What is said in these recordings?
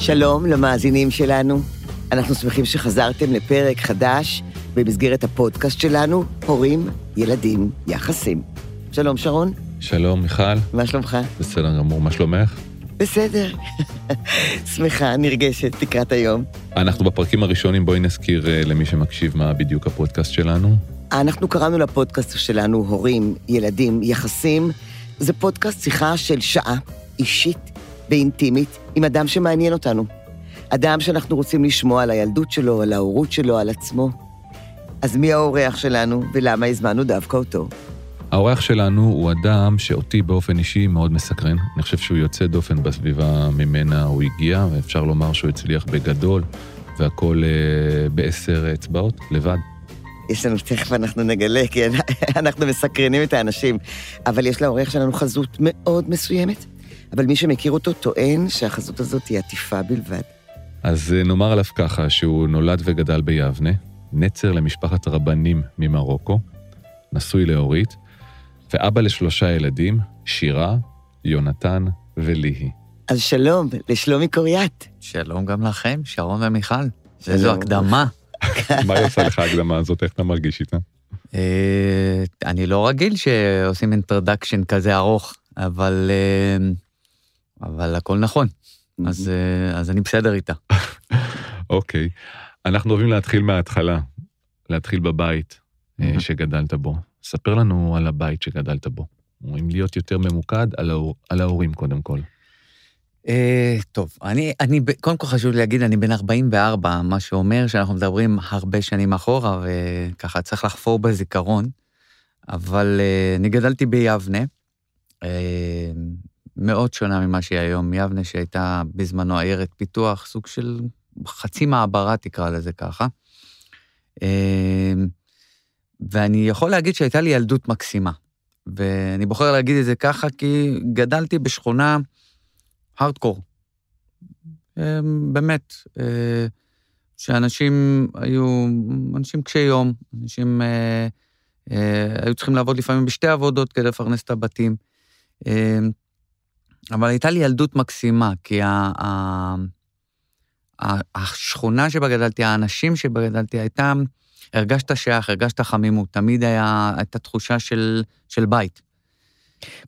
שלום למאזינים שלנו. אנחנו שמחים שחזרתם לפרק חדש במסגרת הפודקאסט שלנו, הורים, ילדים, יחסים. שלום, שרון. שלום, מיכל. מה שלומך? בסדר גמור, מה שלומך? בסדר. שמחה, נרגשת לקראת היום. אנחנו בפרקים הראשונים, בואי נזכיר uh, למי שמקשיב מה בדיוק הפודקאסט שלנו. אנחנו קראנו לפודקאסט שלנו הורים, ילדים, יחסים. זה פודקאסט שיחה של שעה, אישית ואינטימית, עם אדם שמעניין אותנו. אדם שאנחנו רוצים לשמוע על הילדות שלו, על ההורות שלו, על עצמו. אז מי האורח שלנו ולמה הזמנו דווקא אותו? האורח שלנו הוא אדם שאותי באופן אישי מאוד מסקרן. אני חושב שהוא יוצא דופן בסביבה ממנה הוא הגיע, ואפשר לומר שהוא הצליח בגדול, והכול אה, בעשר אצבעות, לבד. יש לנו, תכף אנחנו נגלה, כי אנחנו מסקרנים את האנשים. אבל יש לאורח שלנו חזות מאוד מסוימת, אבל מי שמכיר אותו טוען שהחזות הזאת היא עטיפה בלבד. אז אה, נאמר עליו ככה, שהוא נולד וגדל ביבנה, נצר למשפחת רבנים ממרוקו, נשוי לאורית, ואבא לשלושה ילדים, שירה, יונתן וליהי. אז שלום, לשלומי קוריאט. שלום גם לכם, שרון ומיכל. איזו הקדמה. מה היא עושה לך ההקדמה הזאת? איך אתה מרגיש איתה? אה, אני לא רגיל שעושים אינטרדקשן כזה ארוך, אבל, אה, אבל הכל נכון. אז, אה, אז אני בסדר איתה. אוקיי. אנחנו אוהבים להתחיל מההתחלה, להתחיל בבית שגדלת בו. ספר לנו על הבית שגדלת בו. אם להיות יותר ממוקד, על, ההור, על ההורים קודם כל. Uh, טוב, אני, אני, קודם כל חשוב להגיד, אני בן 44, מה שאומר שאנחנו מדברים הרבה שנים אחורה, וככה צריך לחפור בזיכרון, אבל uh, אני גדלתי ביבנה, uh, מאוד שונה ממה שהיא היום. יבנה שהייתה בזמנו עיירת פיתוח, סוג של חצי מעברה, תקרא לזה ככה. Uh, ואני יכול להגיד שהייתה לי ילדות מקסימה. ואני בוחר להגיד את זה ככה כי גדלתי בשכונה הארדקור. אמ, באמת, אה, שאנשים היו אנשים קשי יום, אנשים אה, אה, היו צריכים לעבוד לפעמים בשתי עבודות כדי לפרנס את הבתים. אבל הייתה לי ילדות מקסימה, כי השכונה שבה גדלתי, האנשים שבה גדלתי, הייתה... הרגשת שייך, הרגשת חמימות, תמיד היה, הייתה תחושה של, של בית.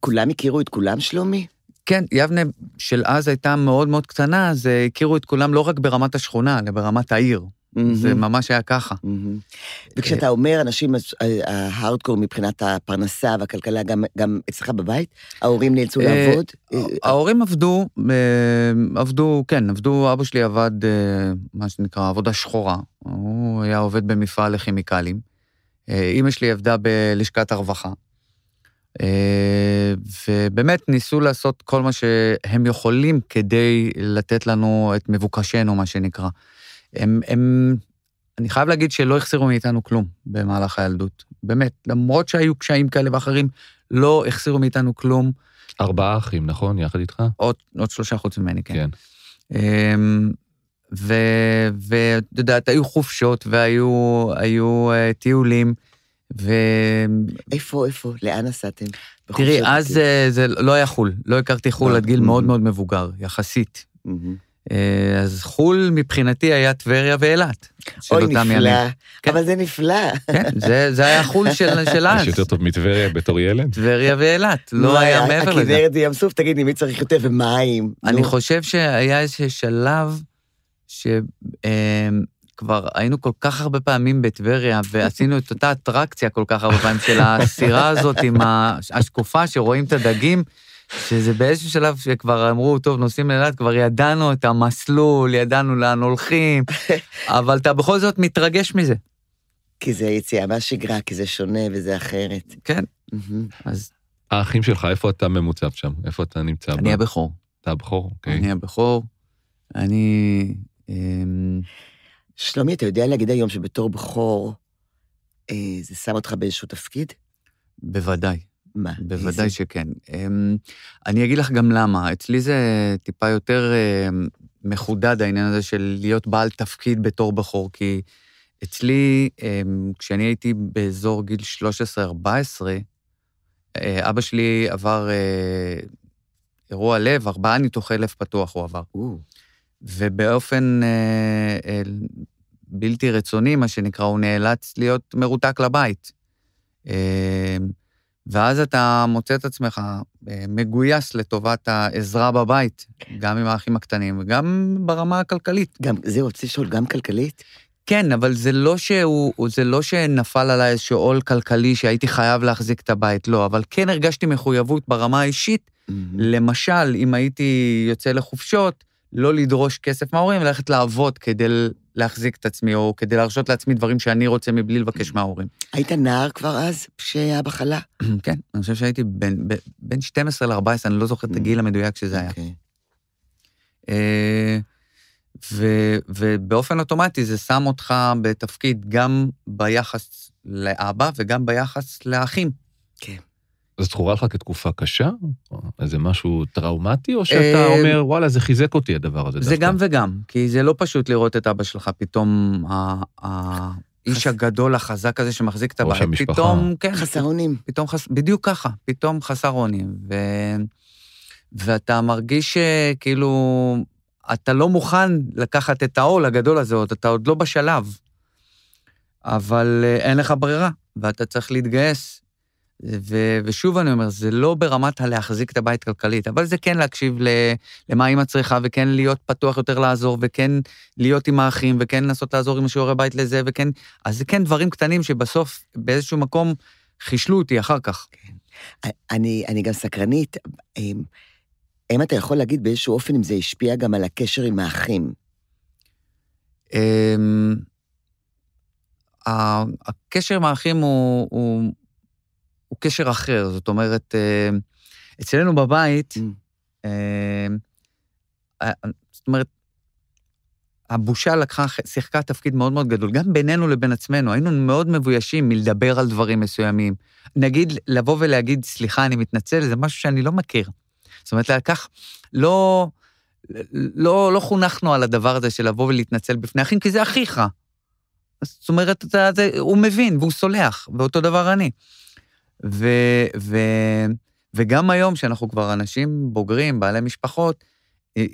כולם הכירו את כולם, שלומי? כן, יבנה של אז הייתה מאוד מאוד קטנה, אז הכירו את כולם לא רק ברמת השכונה, אלא ברמת העיר. Mm-hmm. זה ממש היה ככה. Mm-hmm. וכשאתה אומר אנשים, ההארדקור מבחינת הפרנסה והכלכלה, גם, גם אצלך בבית, ההורים נאלצו אה, לעבוד? ההורים עבדו, אה, עבדו, כן, עבדו, אבא שלי עבד, אה, מה שנקרא, עבודה שחורה. הוא היה עובד במפעל לכימיקלים. אימא שלי עבדה בלשכת הרווחה. ובאמת ניסו לעשות כל מה שהם יכולים כדי לתת לנו את מבוקשנו, מה שנקרא. הם, הם, אני חייב להגיד שלא החסירו מאיתנו כלום במהלך הילדות. באמת, למרות שהיו קשיים כאלה ואחרים, לא החסירו מאיתנו כלום. ארבעה אחים, נכון? יחד איתך? עוד, עוד שלושה חוץ ממני, כן. כן. אמ, ואת יודעת, היו חופשות והיו היו, uh, טיולים, ו... איפה, איפה? לאן נסעתם? תראי, אז זה, זה לא היה חו"ל. לא הכרתי חו"ל עד גיל מאוד מאוד מבוגר, יחסית. אה, אז חו"ל מבחינתי היה טבריה ואילת. אוי, נפלא. כן. אבל זה נפלא. כן, זה, זה היה חו"ל של, של אז. יש יותר טוב מטבריה בתור ילד? טבריה ואילת, לא היה מעבר לזה. הכנרת ים סוף, תגיד, מי צריך יותר ומים? אני חושב שהיה איזה שלב שכבר היינו כל כך הרבה פעמים בטבריה, ועשינו את אותה אטרקציה כל כך הרבה פעמים של הסירה הזאת עם השקופה שרואים את הדגים. שזה באיזשהו שלב שכבר אמרו, טוב, נוסעים לאילת, כבר ידענו את המסלול, ידענו לאן הולכים, אבל אתה בכל זאת מתרגש מזה. כי זה יציאה מהשגרה, כי זה שונה וזה אחרת. כן. אז... האחים שלך, איפה אתה ממוצב שם? איפה אתה נמצא? אני הבכור. אתה הבכור, אוקיי. אני הבכור. אני... אמ, שלומי, אתה יודע להגיד היום שבתור בכור, אה, זה שם אותך באיזשהו תפקיד? בוודאי. מה? בוודאי איזה? שכן. אמ, אני אגיד לך גם למה. אצלי זה טיפה יותר אמ, מחודד, העניין הזה של להיות בעל תפקיד בתור בחור, כי אצלי, אמ, כשאני הייתי באזור גיל 13-14, אה, אבא שלי עבר אה, אירוע לב, ארבעה ניתוחי לב פתוח הוא עבר. ובאופן אה, אה, בלתי רצוני, מה שנקרא, הוא נאלץ להיות מרותק לבית. ואז אתה מוצא את עצמך אה, מגויס לטובת העזרה בבית, גם עם האחים הקטנים וגם ברמה הכלכלית. גם, זהו, רציתי לשאול, גם כלכלית? כן, אבל זה לא שהוא, זה לא שנפל עליי איזשהו עול כלכלי שהייתי חייב להחזיק את הבית, לא, אבל כן הרגשתי מחויבות ברמה האישית. למשל, אם הייתי יוצא לחופשות, לא לדרוש כסף מההורים, ללכת לעבוד כדי להחזיק את עצמי, או כדי להרשות לעצמי דברים שאני רוצה מבלי לבקש מההורים. היית נער כבר אז, כשהיה בחלה? כן, אני חושב שהייתי בין, בין- בין 12 ל-14, אני לא זוכר את הגיל המדויק שזה היה. אוקיי. אה, ו- ובאופן אוטומטי זה שם אותך בתפקיד גם ביחס לאבא וגם ביחס לאחים. כן. זה זכורה לך כתקופה קשה? איזה משהו טראומטי, או שאתה אה, אומר, וואלה, זה חיזק אותי הדבר הזה זה דווקא"? גם וגם, כי זה לא פשוט לראות את אבא שלך פתאום, האיש הגדול, החזק הזה שמחזיק את ראש הבית. המשפחה. פתאום, כן, חסר אונים. פתאום חס... בדיוק ככה, פתאום חסר אונים. ו... ואתה מרגיש שכאילו, אתה לא מוכן לקחת את העול הגדול הזה, עוד אתה עוד לא בשלב. אבל אה, אין לך ברירה, ואתה צריך להתגייס. ו... ושוב אני אומר, זה לא ברמת הלהחזיק את הבית כלכלית, אבל זה כן להקשיב ל... למה אימא צריכה, וכן להיות פתוח יותר לעזור, וכן להיות עם האחים, וכן לנסות לעזור עם השיעורי בית לזה, וכן... אז זה כן דברים קטנים שבסוף, באיזשהו מקום, חישלו אותי אחר כך. אני, אני גם סקרנית, אם, אם אתה יכול להגיד באיזשהו אופן אם זה השפיע גם על הקשר עם האחים. אמ, הקשר עם האחים הוא, הוא, הוא קשר אחר, זאת אומרת, אמ, אצלנו בבית, Mm. אמ, ה- זאת אומרת, הבושה לקחה, שיחקה תפקיד מאוד מאוד גדול, גם בינינו לבין עצמנו, היינו מאוד מבוישים מלדבר על דברים מסוימים. נגיד, לבוא ולהגיד, סליחה, אני מתנצל, זה משהו שאני לא מכיר. זאת אומרת, לקח, לא, לא, לא חונכנו על הדבר הזה של לבוא ולהתנצל בפני אחים, כי זה אחיך. זאת אומרת, אתה, זה, הוא מבין והוא סולח, ואותו דבר אני. ו, ו, וגם היום, שאנחנו כבר אנשים בוגרים, בעלי משפחות, אה,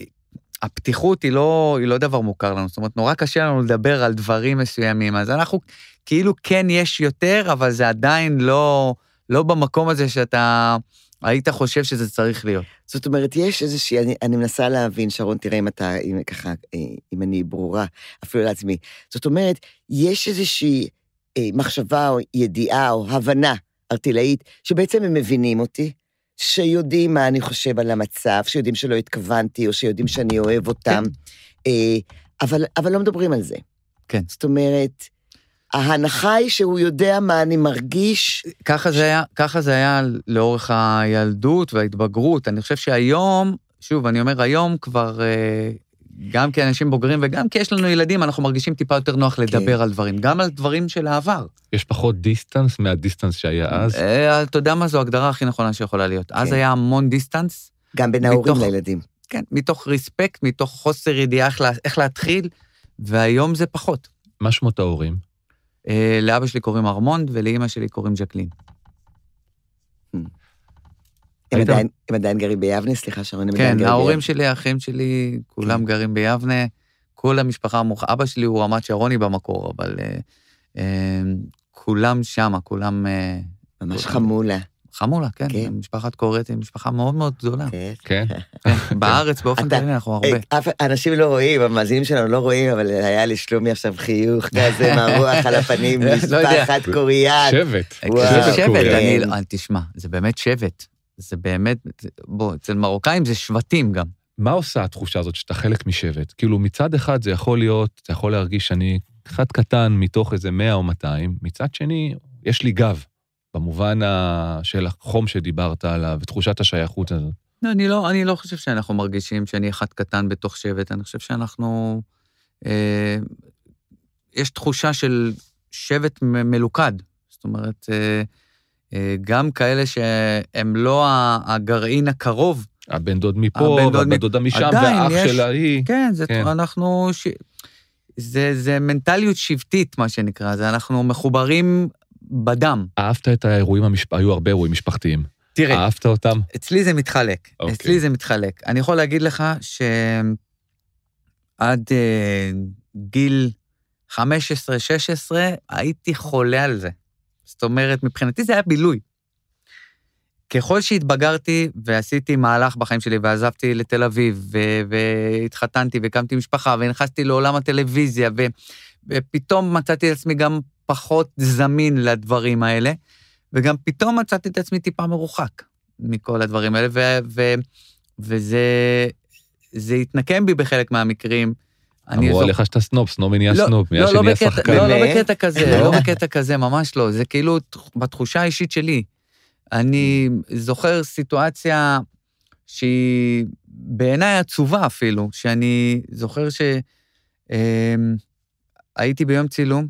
הפתיחות היא לא, היא לא דבר מוכר לנו, זאת אומרת, נורא קשה לנו לדבר על דברים מסוימים, אז אנחנו, כאילו כן יש יותר, אבל זה עדיין לא, לא במקום הזה שאתה היית חושב שזה צריך להיות. זאת אומרת, יש איזושהי, אני, אני מנסה להבין, שרון, תראה אם אתה, אם ככה, אה, אם אני ברורה, אפילו לעצמי. זאת אומרת, יש איזושהי אה, מחשבה או ידיעה או הבנה ארטילאית, שבעצם הם מבינים אותי, שיודעים מה אני חושב על המצב, שיודעים שלא התכוונתי, או שיודעים שאני אוהב אותם, אה, אבל, אבל לא מדברים על זה. כן. זאת אומרת, ההנחה היא שהוא יודע מה אני מרגיש, ככה זה היה, ככה זה היה לאורך הילדות וההתבגרות. אני חושב שהיום, שוב, אני אומר, היום כבר, גם כאנשים בוגרים וגם כי יש לנו ילדים, אנחנו מרגישים טיפה יותר נוח לדבר על דברים, גם על דברים של העבר. יש פחות דיסטנס מהדיסטנס שהיה אז? אה, אתה יודע מה זו ההגדרה הכי נכונה שיכולה להיות. אז כן. היה המון דיסטנס, גם בין ההורים מתוך- לילדים. כן, מתוך ריספקט, מתוך חוסר ידיעה איך, לה, איך להתחיל, והיום זה פחות. מה שמות ההורים? אה, לאבא שלי קוראים ארמונד ולאימא שלי קוראים ג'קלין. הם היית- עדיין, הם עדיין גרים ביבנה? סליחה, שרון, הם עדיין כן, גרים ההורים ביבנה. שלי, האחים שלי, כולם כן. גרים ביבנה, כל המשפחה המורחבת. אבא שלי הוא רמת שרוני במקור, אבל אה, אה, כולם שמה, כולם אה, ממש חמולה. חמולה, כן. כן. משפחת קורט היא משפחה מאוד מאוד גדולה. כן. כן? כן, בארץ באופן כללי אנחנו הרבה. אה, אף- אנשים לא רואים, המאזינים שלנו לא רואים, אבל היה לשלומי עכשיו חיוך כזה מהרוח על הפנים, לא. משפחת קוריאן. שבט. וואו, זה שבט, קוריאן. אני, תשמע, זה באמת שבט. זה באמת, בוא, אצל מרוקאים זה שבטים גם. מה עושה התחושה הזאת שאתה חלק משבט? כאילו, מצד אחד זה יכול להיות, אתה יכול להרגיש שאני אחד קטן מתוך איזה 100 או 200, מצד שני, יש לי גב, במובן ה... של החום שדיברת עליו, ותחושת השייכות הזאת. לא, אני לא, אני לא חושב שאנחנו מרגישים שאני אחד קטן בתוך שבט, אני חושב שאנחנו... אה, יש תחושה של שבט מלוכד. זאת אומרת, אה, גם כאלה שהם לא הגרעין הקרוב, הבן דוד מפה, הבן דוד דודה משם, והאח יש- של ההיא. כן, זה, כן. אנחנו... ש... זה, זה מנטליות שבטית, מה שנקרא, זה אנחנו מחוברים בדם. אהבת את האירועים, המשפ... היו הרבה אירועים משפחתיים. תראה, אהבת אותם? אצלי זה מתחלק. אוקיי. אצלי זה מתחלק. אני יכול להגיד לך ש... עד אה, גיל 15-16 הייתי חולה על זה. זאת אומרת, מבחינתי זה היה בילוי. ככל שהתבגרתי ועשיתי מהלך בחיים שלי ועזבתי לתל אביב, ו- והתחתנתי והקמתי משפחה ונכנסתי לעולם הטלוויזיה, ו- ופתאום מצאתי את עצמי גם פחות זמין לדברים האלה, וגם פתאום מצאתי את עצמי טיפה מרוחק מכל הדברים האלה, ו- ו- וזה זה התנקם בי בחלק מהמקרים. אני אמרו עליך שאתה סנופ, סנובי נהיה לא, סנופ, נהיה לא, לא שנהיה בקטע- שחקן. לא, לא? בקטע כזה, לא בקטע כזה, ממש לא. זה כאילו בתחושה האישית שלי. אני זוכר סיטואציה שהיא בעיניי עצובה אפילו, שאני זוכר שהייתי ביום צילום,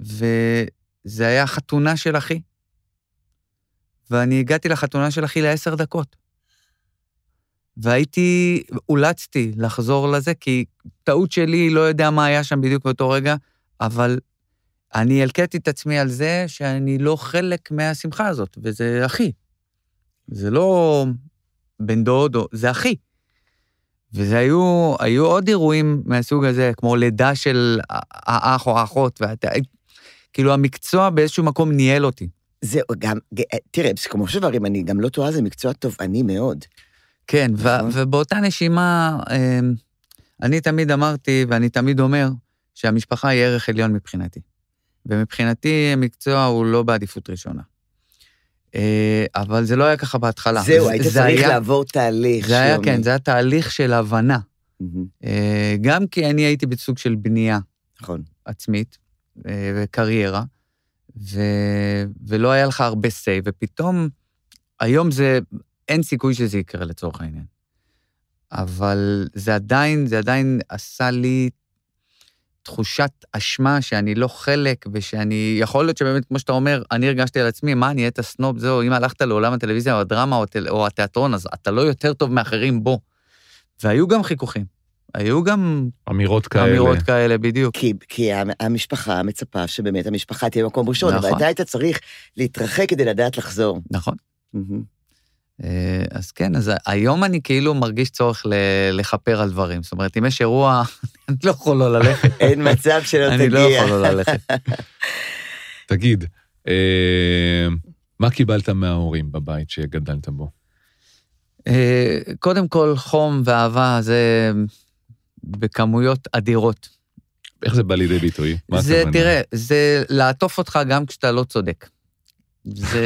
וזה היה חתונה של אחי, ואני הגעתי לחתונה של אחי לעשר דקות. והייתי, אולצתי לחזור לזה, כי טעות שלי, לא יודע מה היה שם בדיוק באותו רגע, אבל אני הלקטתי את עצמי על זה שאני לא חלק מהשמחה הזאת, וזה אחי. זה לא בן דוד, זה אחי. וזה היו, היו עוד אירועים מהסוג הזה, כמו לידה של האח או האחות, ואתה, כאילו המקצוע באיזשהו מקום ניהל אותי. זהו, גם, תראה, כמו שברים, אני גם לא טועה, זה מקצוע תובעני מאוד. כן, נכון. ובאותה נשימה, אמ, אני תמיד אמרתי, ואני תמיד אומר, שהמשפחה היא ערך עליון מבחינתי. ומבחינתי המקצוע הוא לא בעדיפות ראשונה. אה, אבל זה לא היה ככה בהתחלה. זהו, זה- היית זה צריך היה- לעבור תהליך. זה היה. כן, זה היה תהליך של הבנה. אה, גם כי אני הייתי בסוג של בנייה נכון. עצמית אה, וקריירה, ו... ולא היה לך הרבה say, ופתאום, היום זה, אין סיכוי שזה יקרה לצורך העניין. אבל זה עדיין, זה עדיין עשה לי תחושת אשמה שאני לא חלק, ושאני, יכול להיות שבאמת, כמו שאתה אומר, אני הרגשתי על עצמי, מה, נהיית סנופ, זהו, אם הלכת לעולם הטלוויזיה או הדרמה או, הטל, או התיאטרון, אז אתה לא יותר טוב מאחרים בו. והיו גם חיכוכים. היו גם אמירות כאלה. אמירות כאלה, בדיוק. כי, כי המ- המשפחה מצפה שבאמת המשפחה תהיה במקום ראשון, אבל נכון. אתה היית צריך להתרחק כדי לדעת לחזור. נכון. מהמם. אה, אז כן, אז היום אני כאילו מרגיש צורך לכפר על דברים. זאת אומרת, אם יש אירוע, אני לא יכול לא ללכת. אין מצב שלא אני לא תגיע. יכול לא ללכת. תגיד, אה, מה קיבלת מההורים בבית שגדלת בו? אה, קודם כל, חום ואהבה זה בכמויות אדירות. איך זה בא לידי ביטוי? מה זה? תראה, זה לעטוף אותך גם כשאתה לא צודק. זה,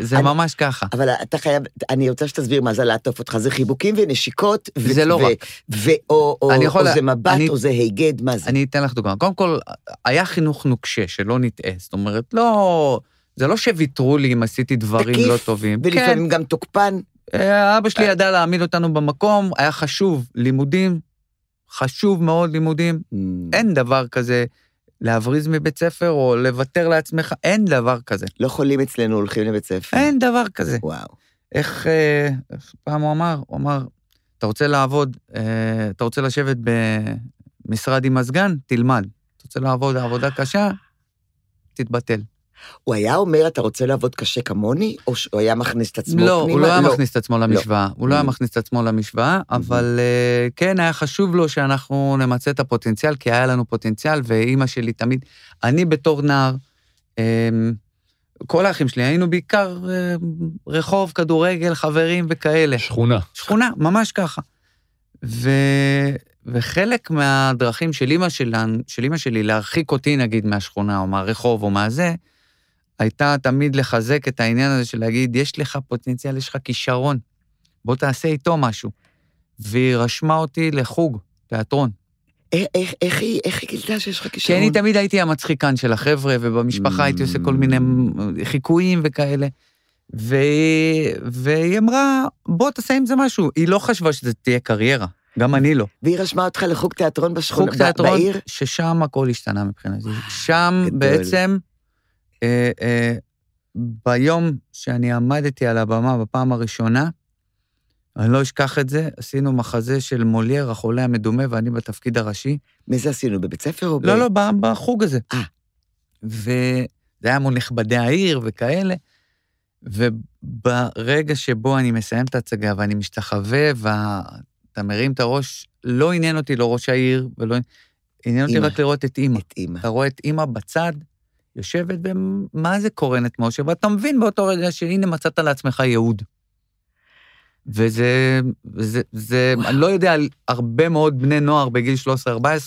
זה אני- ממש ככה. אבל אתה חייב, אני רוצה שתסביר מה זה לעטוף אותך, זה חיבוקים ונשיקות. ו- זה לא ו- רק. ו- או, או, או לה- זה מבט, אני- או זה היגד, מה זה? אני אתן לך דוגמה. קודם כל, היה חינוך נוקשה, שלא נטעה. זאת אומרת, לא... זה לא שוויתרו לי אם עשיתי דברים תקיף, לא טובים. כן, ולפעמים גם תוקפן. אה, אבא שלי ידע להעמיד אותנו במקום, היה חשוב לימודים, חשוב מאוד לימודים. אין דבר כזה להבריז מבית ספר או לוותר לעצמך, אין דבר כזה. לא חולים אצלנו הולכים לבית ספר. אין דבר כזה. וואו. איך, אה, איך פעם הוא אמר? הוא אמר, אתה רוצה לעבוד, אה, אתה רוצה לשבת במשרד עם מזגן? תלמד. אתה רוצה לעבוד עבודה קשה? תתבטל. הוא היה אומר, אתה רוצה לעבוד קשה כמוני, או שהוא היה מכניס את עצמו לא, פנימה? הוא לא היה מכניס את עצמו למשוואה. הוא לא היה Mm. מכניס את עצמו למשוואה, אבל אה, כן, היה חשוב לו שאנחנו נמצה את הפוטנציאל, כי היה לנו פוטנציאל, ואימא שלי תמיד... אני בתור נער, אה, כל האחים שלי, היינו בעיקר אה, רחוב, כדורגל, חברים וכאלה. שכונה. שכונה, ממש ככה. ו... וחלק מהדרכים של אימא, של אימא שלי להרחיק אותי, נגיד, מהשכונה, או מהרחוב, או מהזה, הייתה תמיד לחזק את העניין הזה של להגיד, יש לך פוטנציאל, יש לך כישרון, בוא תעשה איתו משהו. והיא רשמה אותי לחוג, תיאטרון. איך- איך- איך היא איך היא גילתה שיש לך כי כישרון? אני תמיד הייתי המצחיקן של החבר'ה, ובמשפחה הייתי עושה כל מיני חיקויים וכאלה. והיא, והיא אמרה, בוא תעשה עם זה משהו. היא לא חשבה שזה תהיה קריירה, גם אני לא. והיא רשמה אותך לחוג תיאטרון בשכונה, חוג ב- תיאטרון, בעיר? ששם הכל השתנה מבחינתי. שם גדול. בעצם, אה, אה, ביום שאני עמדתי על הבמה בפעם הראשונה, אני לא אשכח את זה, עשינו מחזה של מולייר, החולה המדומה, ואני בתפקיד הראשי. מי זה עשינו, בבית ספר או ב... לא, לא, בחוג הזה. אה. וזה היה מול נכבדי העיר וכאלה. וברגע שבו אני מסיים את ההצגה ואני משתחווה, אתה מרים את הראש, לא עניין אותי לא ראש העיר, ולא... עניין אותי. רק לראות את אימא. את אימא. אתה רואה את אימא בצד, יושבת, ומה זה קורנת משה? ואתה מבין באותו רגע שהנה מצאת לעצמך ייעוד. וזה, זה, זה, וואו. אני לא יודע על הרבה מאוד בני נוער בגיל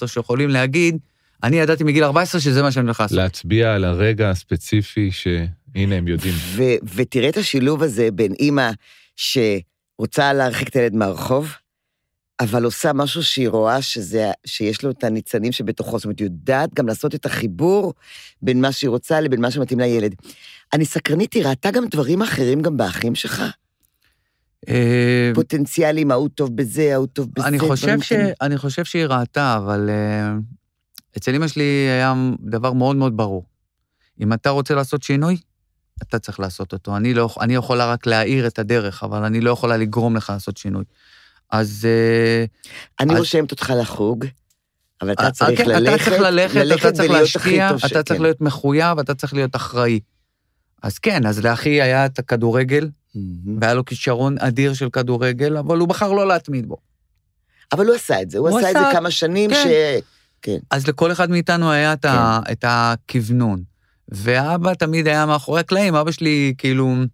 13-14 שיכולים להגיד, אני ידעתי מגיל 14 שזה מה שאני הולך לעשות. להצביע על הרגע הספציפי שהנה הם יודעים. ו- ותראה את השילוב הזה בין אימא שרוצה להרחיק את הילד מהרחוב, אבל עושה משהו שהיא רואה שזה, שיש לו את הניצנים שבתוכו, זאת אומרת, יודעת גם לעשות את החיבור בין מה שהיא רוצה לבין מה שמתאים לילד. אני סקרנית, היא ראתה גם דברים אחרים גם באחים שלך? אה, פוטנציאלים, ההוא טוב בזה, ההוא טוב בזה, אני חושב, ש... אני חושב שהיא ראתה, אבל uh, אצל אמא שלי היה דבר מאוד מאוד ברור. אם אתה רוצה לעשות שינוי, אתה צריך לעשות אותו. אני, לא, אני יכולה רק להאיר את הדרך, אבל אני לא יכולה לגרום לך לעשות שינוי. אז uh, אני אז- רושמת אותך לחוג, אבל אתה צריך כן, ללכת, אתה צריך ללכת, אתה צריך להשקיע, אתה צריך כן. להיות מחויב, אתה צריך להיות אחראי. אז כן, אז לאחי היה את הכדורגל, מהמם. והיה לו כישרון אדיר של כדורגל, אבל הוא בחר לא להתמיד בו. אבל הוא עשה את זה, הוא הוא עשה את זה עשה- כמה שנים כן. ש... אז לכל אחד מאיתנו היה את, ה, כן. את הכוונון. ואבא תמיד היה מאחורי הקלעים, אבא שלי כאילו, אה, אה,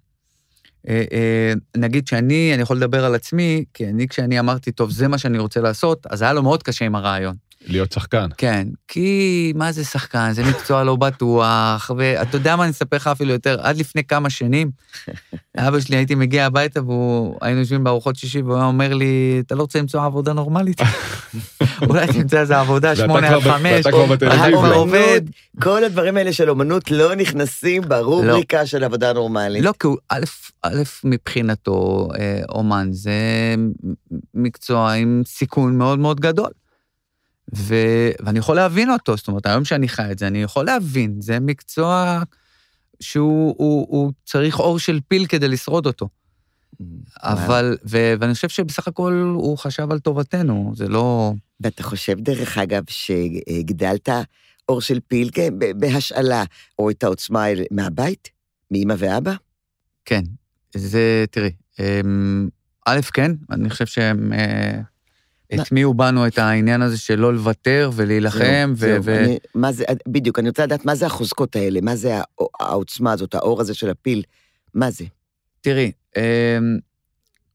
נגיד שאני, אני יכול לדבר על עצמי, כי אני כשאני אמרתי, טוב, זה מה שאני רוצה לעשות, אז היה לו מאוד קשה עם הרעיון. להיות שחקן. כן, כי מה זה שחקן, זה מקצוע לא בטוח, ואתה יודע מה, אני אספר לך אפילו יותר, עד לפני כמה שנים, אבא שלי, הייתי מגיע הביתה, והיינו יושבים בארוחות שישי, והוא היה אומר לי, אתה לא רוצה למצוא עבודה נורמלית? אולי תמצא איזה עבודה, שמונה עד חמש, עובד. כל הדברים האלה של אומנות לא נכנסים ברובריקה של עבודה נורמלית. לא, כי הוא, א', א', מבחינתו, אה, אומן זה מקצוע עם סיכון מאוד מאוד גדול. ו, ואני יכול להבין אותו, זאת אומרת, היום שאני חי את זה, אני יכול להבין, זה מקצוע שהוא הוא, הוא צריך אור של פיל כדי לשרוד אותו. אבל, ו, ואני חושב שבסך הכל הוא חשב על טובתנו, זה לא... ואתה חושב, דרך אגב, שהגדלת אור של פיל כן, בהשאלה, או את העוצמה מהבית? מאמא ואבא? כן, זה, תראי, אמ, א', כן, אני חושב שהם אה, הטמיעו בנו את העניין הזה של לא לוותר ולהילחם, זהו, ו... זהו, אני- מה זה, בדיוק, אני רוצה לדעת מה זה החוזקות האלה, מה זה העוצמה הזאת, האור הזה של הפיל, מה זה? תראי, אמ,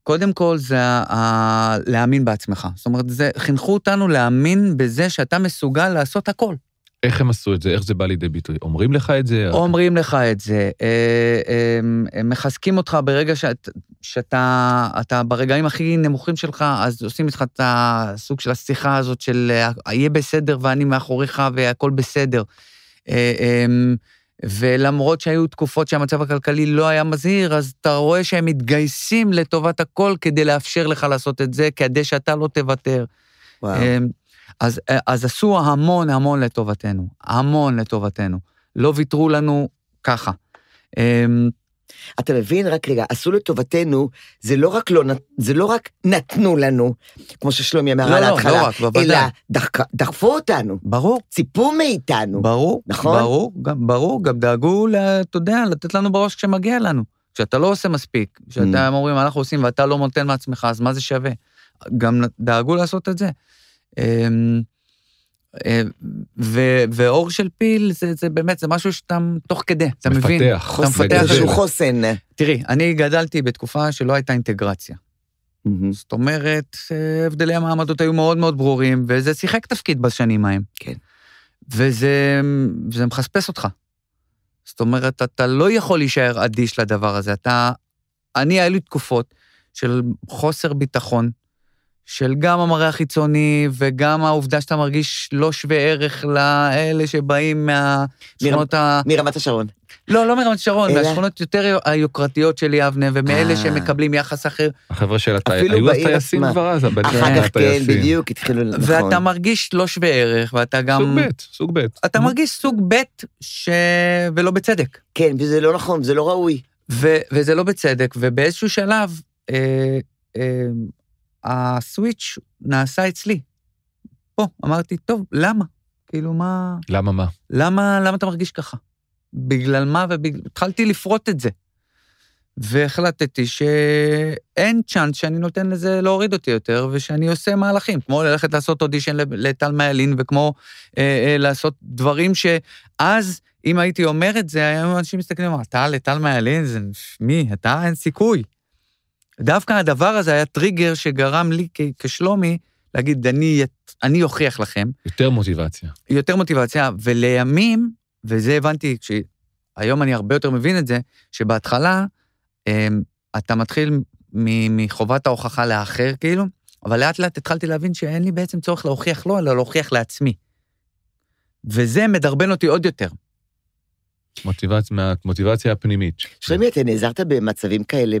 קודם כל זה ה- להאמין בעצמך. זאת אומרת, זה, חינכו אותנו להאמין בזה שאתה מסוגל לעשות הכל. איך הם עשו את זה? איך זה בא לידי ביטוי? אומרים לך את זה? אומרים לך את זה, אה, הם, הם מחזקים אותך ברגע שאת, שאתה אתה ברגעים הכי נמוכים שלך, אז עושים איתך את הסוג של השיחה הזאת של אה, יהיה בסדר ואני מאחוריך והכל בסדר. אה, אמ, ולמרות שהיו תקופות שהמצב הכלכלי לא היה מזהיר, אז אתה רואה שהם מתגייסים לטובת הכל כדי לאפשר לך לעשות את זה, כדי שאתה לא תוותר. וואו. אז, אז עשו המון המון לטובתנו, המון לטובתנו. לא ויתרו לנו ככה. אמ, אתה מבין? רק רגע, עשו לטובתנו, זה לא רק, לא, זה לא רק נתנו לנו, כמו ששלומי אמר לא, על לא, ההתחלה, לא רק, בוודאי. אלא דחק- דחפו אותנו, ברור, ציפו מאיתנו. ברור, נכון? ברור, גם, ברור, גם דאגו, אתה יודע, לתת לנו בראש כשמגיע לנו. כשאתה לא עושה מספיק, Mm. כשאתה הם אומרים, אנחנו עושים ואתה לא נותן מעצמך, אז מה זה שווה? גם דאגו לעשות את זה. אמ, אה, ו- ואור של פיל זה, זה באמת, זה משהו שאתה תוך כדי, אתה מבין? מפתח. אתה חוסן, מפתח איזשהו את זה. חוסן. תראי, אני גדלתי בתקופה שלא הייתה אינטגרציה. מהמם. זאת אומרת, הבדלי המעמדות היו מאוד מאוד ברורים, וזה שיחק תפקיד בשנים ההם. כן. וזה וזה מחספס אותך. זאת אומרת, אתה לא יכול להישאר אדיש לדבר הזה. אתה... אני, היו לי תקופות של חוסר ביטחון, של גם המראה החיצוני וגם העובדה שאתה מרגיש לא שווה ערך לאלה שבאים מהשכונות ה... מרמת השרון. לא, לא מרמת שרון, אלא? מהשכונות יותר היוקרתיות של יבנה, ומאלה אה. שמקבלים יחס אחר. החבר'ה של הטייסים, אפילו היו אז בעיר טייסים עצמה. כבר אז, הבנים אחר כך, כן, הטייסים. בדיוק, התחילו, נכון. ואתה מרגיש לא שווה ערך, ואתה גם... סוג ב', סוג ב'. אתה מרגיש סוג ב' ש... ולא בצדק. כן, וזה לא נכון, זה לא ראוי. ו... וזה לא בצדק, ובאיזשהו שלב, אה, אה, הסוויץ' נעשה אצלי. פה, אמרתי, טוב, למה? כאילו, מה... למה מה? למה, למה אתה מרגיש ככה? בגלל מה ובגלל... התחלתי לפרוט את זה. והחלטתי שאין צ'אנס שאני נותן לזה להוריד אותי יותר, ושאני עושה מהלכים, כמו ללכת לעשות אודישן לטל מיילין, וכמו אה, אה, לעשות דברים שאז, אם הייתי אומר את זה, היו אנשים מסתכלים, אתה לטל מיילין, זה מי? אתה אין סיכוי. דווקא הדבר הזה היה טריגר שגרם לי כשלומי להגיד, אני, אני אוכיח לכם. יותר מוטיבציה. יותר מוטיבציה, ולימים, וזה הבנתי, היום אני הרבה יותר מבין את זה, שבהתחלה אמ, אתה מתחיל מחובת ההוכחה לאחר, כאילו, אבל לאט לאט התחלתי להבין שאין לי בעצם צורך להוכיח לו, אלא להוכיח לעצמי. וזה מדרבן אותי עוד יותר. מוטיבציה, מהמוטיבציה הפנימית. שלומי, אתה נעזרת במצבים כאלה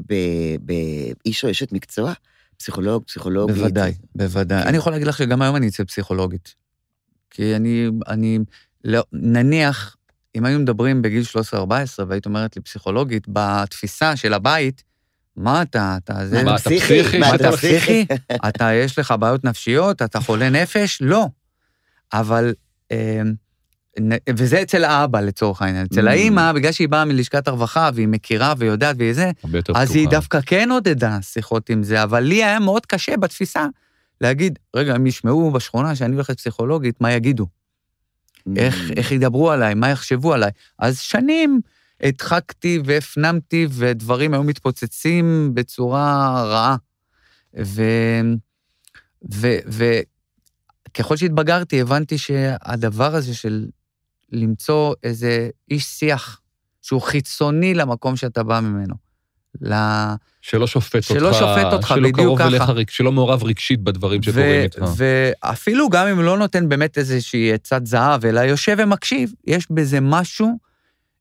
באיש או אשת מקצוע? פסיכולוג, פסיכולוגית? בוודאי, בוודאי. אני יכול להגיד לך שגם היום אני אצא פסיכולוגית. כי אני, אני, לא, נניח, אם היינו מדברים בגיל 13-14 והיית אומרת לי פסיכולוגית, בתפיסה של הבית, מה אתה, אתה זה... מה, אתה פסיכי? מה, אתה פסיכי? אתה, יש לך בעיות נפשיות? אתה חולה נפש? לא. אבל, אמ, וזה אצל האבא לצורך העניין. אצל mm. האימא, בגלל שהיא באה מלשכת הרווחה והיא מכירה ויודעת והיא זה, אז היא דווקא כן עודדה שיחות עם זה, אבל לי היה מאוד קשה בתפיסה להגיד, רגע, הם ישמעו בשכונה שאני הולכת פסיכולוגית, מה יגידו? איך, איך ידברו עליי, מה יחשבו עליי. אז שנים הדחקתי והפנמתי, ודברים היו מתפוצצים בצורה רעה. ו... ו... וככל שהתבגרתי, הבנתי שהדבר הזה של למצוא איזה איש שיח שהוא חיצוני למקום שאתה בא ממנו, ל... שלא שופט שלא אותך, שופט אותך, בדיוק ככה. אליך, שלא מעורב רגשית בדברים שקורים איתך. ואפילו גם אם לא נותן באמת איזושהי עצת זהב, אלא יושב ומקשיב, יש בזה משהו,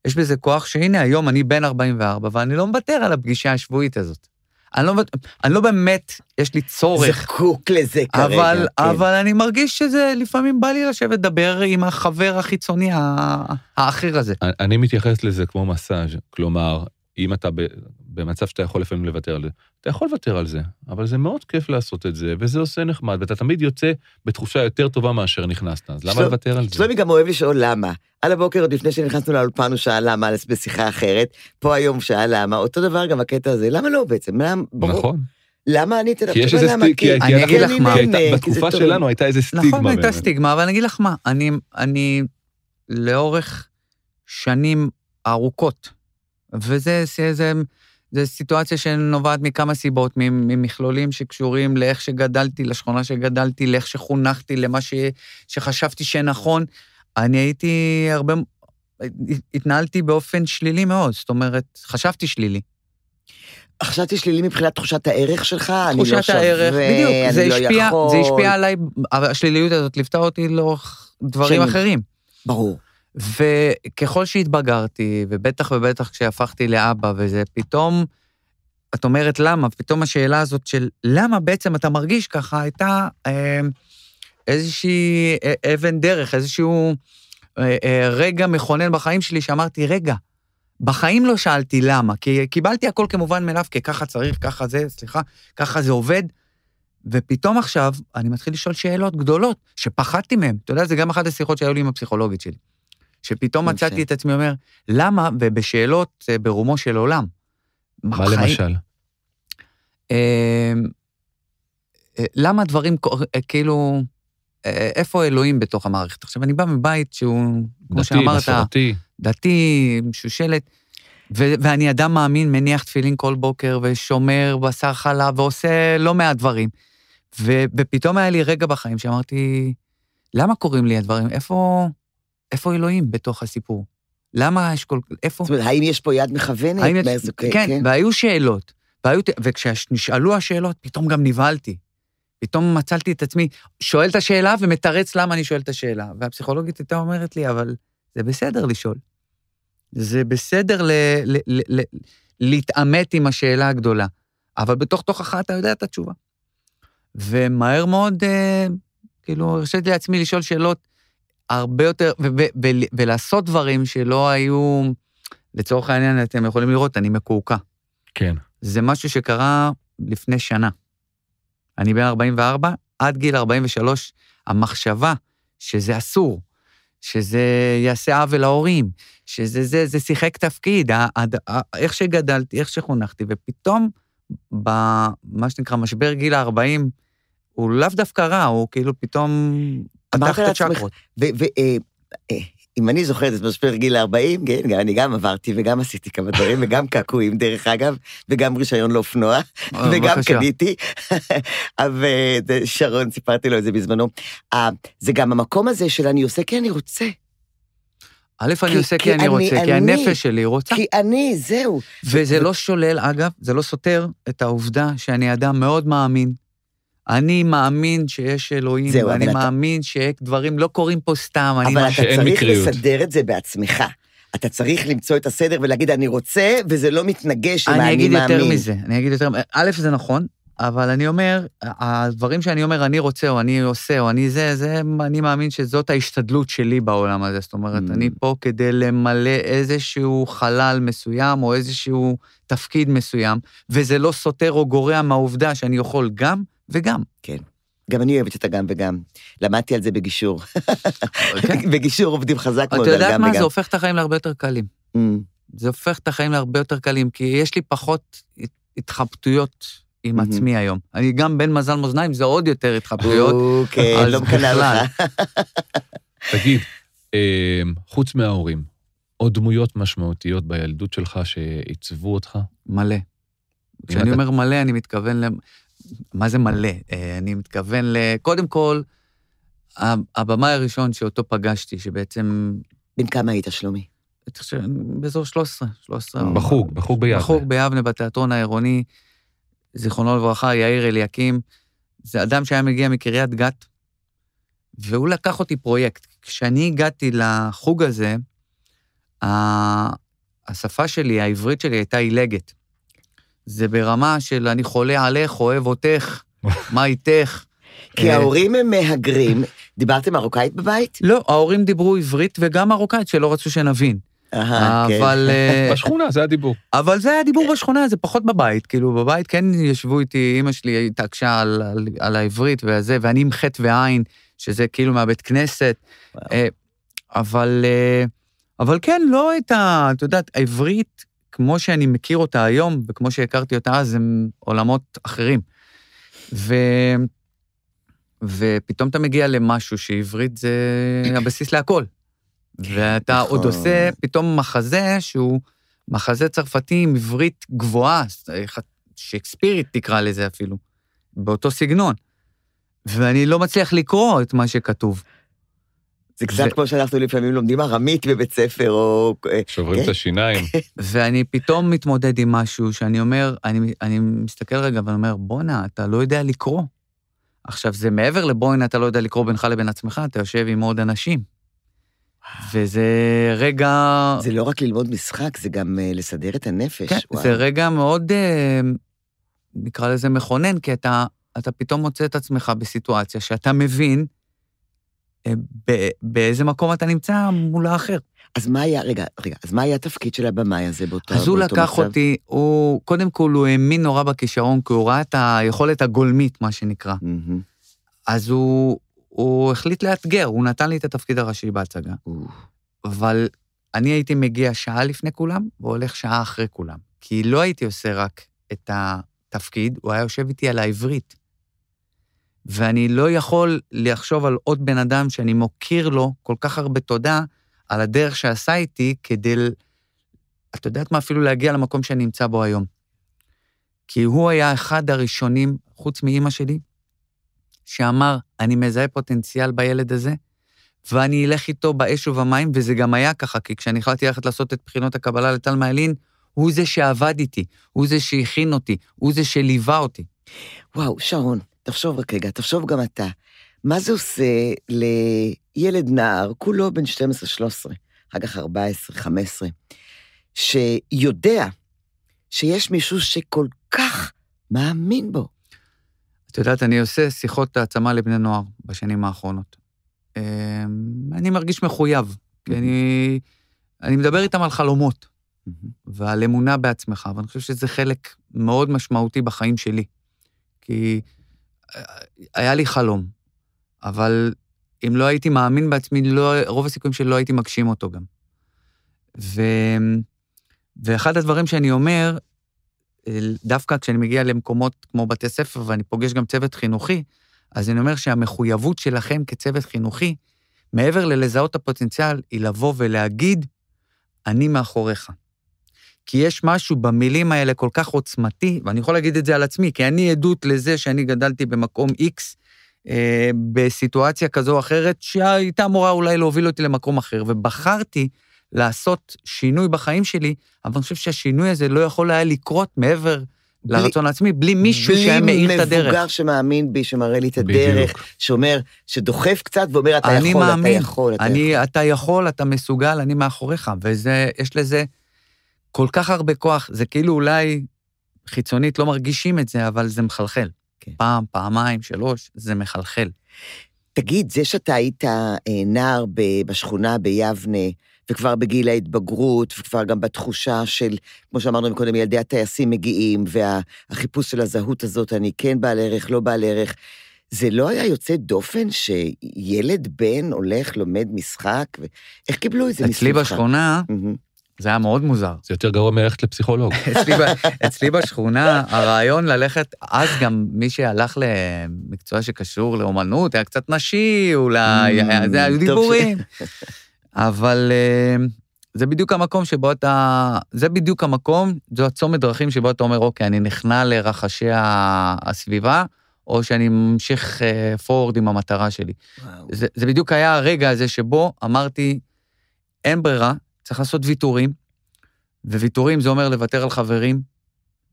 יש בזה כוח שהנה, היום אני בן 44, ואני לא מוותר על הפגישה השבועית הזאת. אני לא, אני לא באמת, יש לי צורך. זקוק לזה כרגע. אבל, כן. אבל אני מרגיש שזה, לפעמים בא לי לשבת לדבר עם החבר החיצוני האחר הזה. אני, אני מתייחס לזה כמו מסאז', כלומר, אם אתה במצב שאתה יכול לפעמים לוותר על זה. אתה יכול לוותר על זה, אבל זה מאוד כיף לעשות את זה, וזה עושה נחמד, ואתה תמיד יוצא בתחושה יותר טובה מאשר נכנסת, אז למה לוותר על זה? שלומי גם אוהב לשאול למה. על הבוקר, עוד לפני שנכנסנו לאולפן, הוא שאל למה בשיחה אחרת, פה היום הוא שאל למה, אותו דבר גם הקטע הזה, למה לא בעצם? למה, ברור. נכון. למה אני תדע? כי יש איזה סטיגמה, אני אגיד לך מה. בתקופה שלנו הייתה איזה סטיגמה. נכון, הייתה סטיגמה, אבל אני אגיד לך מה, אני לאורך שנים ארוכות, וזה זה, זה סיטואציה שנובעת מכמה סיבות, ממכלולים שקשורים לאיך שגדלתי, לשכונה שגדלתי, לאיך שחונכתי, למה ש, שחשבתי שנכון. אני הייתי הרבה, התנהלתי באופן שלילי מאוד, זאת אומרת, חשבתי שלילי. חשבתי שלילי מבחינת תחושת הערך שלך, אני לא שווה, הערך, בדיוק, זה לא השפיע, יכול. זה השפיע עליי, השליליות הזאת ליוותה אותי לאורך דברים שנים. אחרים. ברור. וככל שהתבגרתי, ובטח ובטח כשהפכתי לאבא וזה, פתאום, את אומרת למה, פתאום השאלה הזאת של למה בעצם אתה מרגיש ככה, הייתה אה, איזושהי אה, אבן דרך, איזשהו אה, רגע מכונן בחיים שלי שאמרתי, רגע, בחיים לא שאלתי למה, כי קיבלתי הכל כמובן מאליו, כי ככה צריך, ככה זה, סליחה, ככה זה עובד. ופתאום עכשיו אני מתחיל לשאול שאלות גדולות שפחדתי מהן. אתה יודע, זה גם אחת השיחות שהיו לי עם הפסיכולוגית שלי. שפתאום מצאתי את עצמי אומר, למה, ובשאלות אה, ברומו של עולם. מה בחיים, למשל? אה, אה, למה דברים, כאילו, איפה אלוהים בתוך המערכת? עכשיו, אני בא מבית שהוא, כמו שאמרת, דתי, מסורתי. דתי, משושלת, ו- ואני אדם מאמין, מניח תפילין כל בוקר, ושומר בשר חלב, ועושה לא מעט דברים. ו- ופתאום היה לי רגע בחיים שאמרתי, למה קורים לי הדברים? איפה... איפה אלוהים בתוך הסיפור? למה יש כל... איפה? זאת אומרת, האם יש פה יד מכוונת? יש... מאיזו... כן, כן, והיו שאלות. והיו... וכשנשאלו השאלות, פתאום גם נבהלתי. פתאום מצאתי את עצמי שואל את השאלה ומתרץ למה אני שואל את השאלה. והפסיכולוגית הייתה אומרת לי, אבל זה בסדר לשאול. זה בסדר ל... ל... ל... ל... להתעמת עם השאלה הגדולה, אבל בתוך תוכך אתה יודע את התשובה. ומהר מאוד, אה, כאילו, הרשיתי לעצמי לשאול שאלות הרבה יותר, ולעשות דברים שלא היו, לצורך העניין, אתם יכולים לראות, אני מקועקע. כן. זה משהו שקרה לפני שנה. אני בן 44, עד גיל 43, המחשבה שזה אסור, שזה יעשה עוול להורים, שזה זה, זה שיחק תפקיד, ה- ה- ה- איך שגדלתי, איך שחונכתי, ופתאום, במה שנקרא משבר גיל ה-40, הוא לאו דווקא רע, הוא כאילו פתאום פתח את הצ'קרות. ואם אני זוכרת את משבר גיל ה-40, כן, אני גם עברתי וגם עשיתי כמה דברים, וגם קעקועים, דרך אגב, וגם רישיון לאופנוע, אה, וגם. קניתי. ושרון, סיפרתי לו את זה בזמנו. אה, זה גם המקום הזה של אני עושה כי אני רוצה. א', אני עושה כי אני רוצה, כי אני- הנפש שלי רוצה. כי אני, זהו. וזה לא שולל, אגב, זה לא סותר את העובדה שאני אדם מאוד מאמין. אני מאמין שיש אלוהים, זהו, ואני אבל אתה- מאמין שדברים לא קורים פה סתם. אני אבל אתה צריך מקריות. לסדר את זה בעצמך. אתה צריך למצוא את הסדר ולהגיד, אני רוצה, וזה לא מתנגש עם אני האני אגיד מאמין. יותר מזה, אני אגיד יותר, א', זה נכון, אבל אני אומר, הדברים שאני אומר, אני רוצה, או אני עושה, או אני זה, זה, אני מאמין שזאת ההשתדלות שלי בעולם הזה. זאת אומרת, Mm. אני פה כדי למלא איזשהו חלל מסוים, או איזשהו תפקיד מסוים, וזה לא סותר או גורע מהעובדה שאני יכול גם וגם. גם אני אוהבת את הגם וגם. למדתי על זה בגישור. כן. בגישור עובדים חזק מאוד אתה על יודעת גם מה? וגם. זה הופך את החיים להרבה יותר קלים. Mm. זה הופך את החיים להרבה יותר קלים, כי יש לי פחות הת- התחבטויות עם מהמם. עצמי היום. אני גם בן מזל מאזניים, זה עוד יותר התחבטויות. אוקיי, לא מקנא. לך. תגיד, אה, חוץ מההורים, עוד דמויות משמעותיות בילדות שלך שעיצבו אותך? מלא. כשאני אתה- אומר מלא, אני מתכוון. מה זה מלא? אה, אני מתכוון ל... קודם כל, הבמאי הראשון שאותו פגשתי, שבעצם... בן כמה היית, שלומי? באזור 13, 13. או- בחוג, בחוג ביבנה. בחוג ביבנה, בתיאטרון העירוני, זיכרונו לברכה, יאיר אליקים. זה אדם שהיה מגיע מקריית גת, והוא לקח אותי פרויקט. כשאני הגעתי לחוג הזה, השפה שלי, העברית שלי, הייתה עילגת. זה ברמה של אני חולה עליך, אוהב אותך, מה איתך? כי אה, ההורים הם מהגרים. דיברתם מרוקאית בבית? לא, ההורים דיברו עברית וגם מרוקאית, שלא רצו שנבין. אהה, כן. אבל... אה, בשכונה, זה הדיבור. אבל זה היה דיבור בשכונה, זה פחות בבית. כאילו, בבית כן ישבו איתי, אימא שלי התעקשה על, על, על העברית וזה, ואני עם חטא ועין, שזה כאילו מהבית כנסת. אה, אבל, אה, אבל כן, לא הייתה, את יודעת, העברית, כמו שאני מכיר אותה היום, וכמו שהכרתי אותה אז, הם עולמות אחרים. ו... ופתאום אתה מגיע למשהו שעברית זה הבסיס להכל. ואתה עוד נכון. עושה פתאום מחזה שהוא מחזה צרפתי עם עברית גבוהה, שייקספירית תקרא לזה אפילו, באותו סגנון. ואני לא מצליח לקרוא את מה שכתוב. זה קצת ו- כמו שאנחנו לפעמים לומדים ארמית בבית ספר, או... אה, שוברים את כן. השיניים. ואני פתאום מתמודד עם משהו שאני אומר, אני, אני מסתכל רגע ואני אומר, בואנה, אתה לא יודע לקרוא. עכשיו, זה מעבר לבואנה, אתה לא יודע לקרוא בינך לבין עצמך, אתה יושב עם עוד אנשים. וזה רגע... זה לא רק ללמוד משחק, זה גם אה, לסדר את הנפש. כן, וואו. זה רגע מאוד, אה, נקרא לזה מכונן, כי אתה, אתה פתאום מוצא את עצמך בסיטואציה שאתה מבין באיזה מקום אתה נמצא מול האחר. אז מה היה, רגע, רגע, אז מה היה התפקיד של הבמאי הזה באותו אז הוא לקח מצב? אותי, הוא, קודם כל הוא האמין נורא בכישרון, כי הוא ראה את היכולת הגולמית, מה שנקרא. מהמם. אז הוא, הוא החליט לאתגר, הוא נתן לי את התפקיד הראשי בהצגה. או, אבל אני הייתי מגיע שעה לפני כולם, והולך שעה אחרי כולם. כי לא הייתי עושה רק את התפקיד, הוא היה יושב איתי על העברית. ואני לא יכול לחשוב על עוד בן אדם שאני מוקיר לו כל כך הרבה תודה על הדרך שעשה איתי כדי, את יודעת מה, אפילו להגיע למקום שאני נמצא בו היום. כי הוא היה אחד הראשונים, חוץ מאימא שלי, שאמר, אני מזהה פוטנציאל בילד הזה, ואני אלך איתו באש ובמים, וזה גם היה ככה, כי כשאני החלטתי ללכת לעשות את בחינות הקבלה לטל מעלין, הוא זה שעבד איתי, הוא זה שהכין אותי, הוא זה שליווה אותי. וואו, שרון, תחשוב רק רגע, תחשוב גם אתה. מה זה עושה לילד נער, כולו בן 12-13, אחר כך 14-15, שיודע שיש מישהו שכל כך מאמין בו? את יודעת, אני עושה שיחות העצמה לבני נוער בשנים האחרונות. אמ, אני מרגיש מחויב, כי אני, אני מדבר איתם על חלומות ועל אמונה בעצמך, ואני חושב שזה חלק מאוד משמעותי בחיים שלי. כי אה, היה לי חלום, אבל אם לא הייתי מאמין בעצמי, לא, רוב הסיכויים שלא הייתי מגשים אותו גם. ו... ואחד הדברים שאני אומר, דווקא כשאני מגיע למקומות כמו בתי ספר ואני פוגש גם צוות חינוכי, אז אני אומר שהמחויבות שלכם כצוות חינוכי, מעבר ללזהות הפוטנציאל, היא לבוא ולהגיד, אני מאחוריך. כי יש משהו במילים האלה כל כך עוצמתי, ואני יכול להגיד את זה על עצמי, כי אני עדות לזה שאני גדלתי במקום X, אה, בסיטואציה כזו או אחרת, שהייתה אמורה אולי להוביל אותי למקום אחר, ובחרתי לעשות שינוי בחיים שלי, אבל אני חושב שהשינוי הזה לא יכול היה לקרות מעבר בלי, לרצון העצמי, בלי מישהו בלי שהיה מאיר את הדרך. בלי מבוגר שמאמין בי, שמראה לי את הדרך, בדיוק. שאומר, שדוחף קצת ואומר, אתה יכול, מאמין, אתה יכול, אתה אני, יכול. אתה יכול, אתה מסוגל, אני מאחוריך, ויש לזה כל כך הרבה כוח, זה כאילו אולי חיצונית לא מרגישים את זה, אבל זה מחלחל. כן. פעם, פעמיים, שלוש, זה מחלחל. תגיד, זה שאתה היית אה, נער בשכונה ביבנה, וכבר בגיל ההתבגרות, וכבר גם בתחושה של, כמו שאמרנו קודם, ילדי הטייסים מגיעים, והחיפוש של הזהות הזאת, אני כן בעל ערך, לא בעל ערך, זה לא היה יוצא דופן שילד בן הולך, לומד משחק? איך קיבלו את זה מסביבך? אצלי בשכונה, זה היה מאוד מוזר. זה יותר גרוע מללכת לפסיכולוג. אצלי, אצלי בשכונה, הרעיון ללכת, אז גם מי שהלך למקצוע שקשור לאומנות, היה קצת נשי, אולי, mm, זה היו דיבורים. אבל אה, זה בדיוק המקום שבו אתה, זה בדיוק המקום, זו הצומת דרכים שבו אתה אומר, אוקיי, אני נכנע לרחשי הסביבה, או שאני ממשיך פורוורד אה, עם המטרה שלי. זה, זה בדיוק היה הרגע הזה שבו אמרתי, אין ברירה, צריך לעשות ויתורים, וויתורים זה אומר לוותר על חברים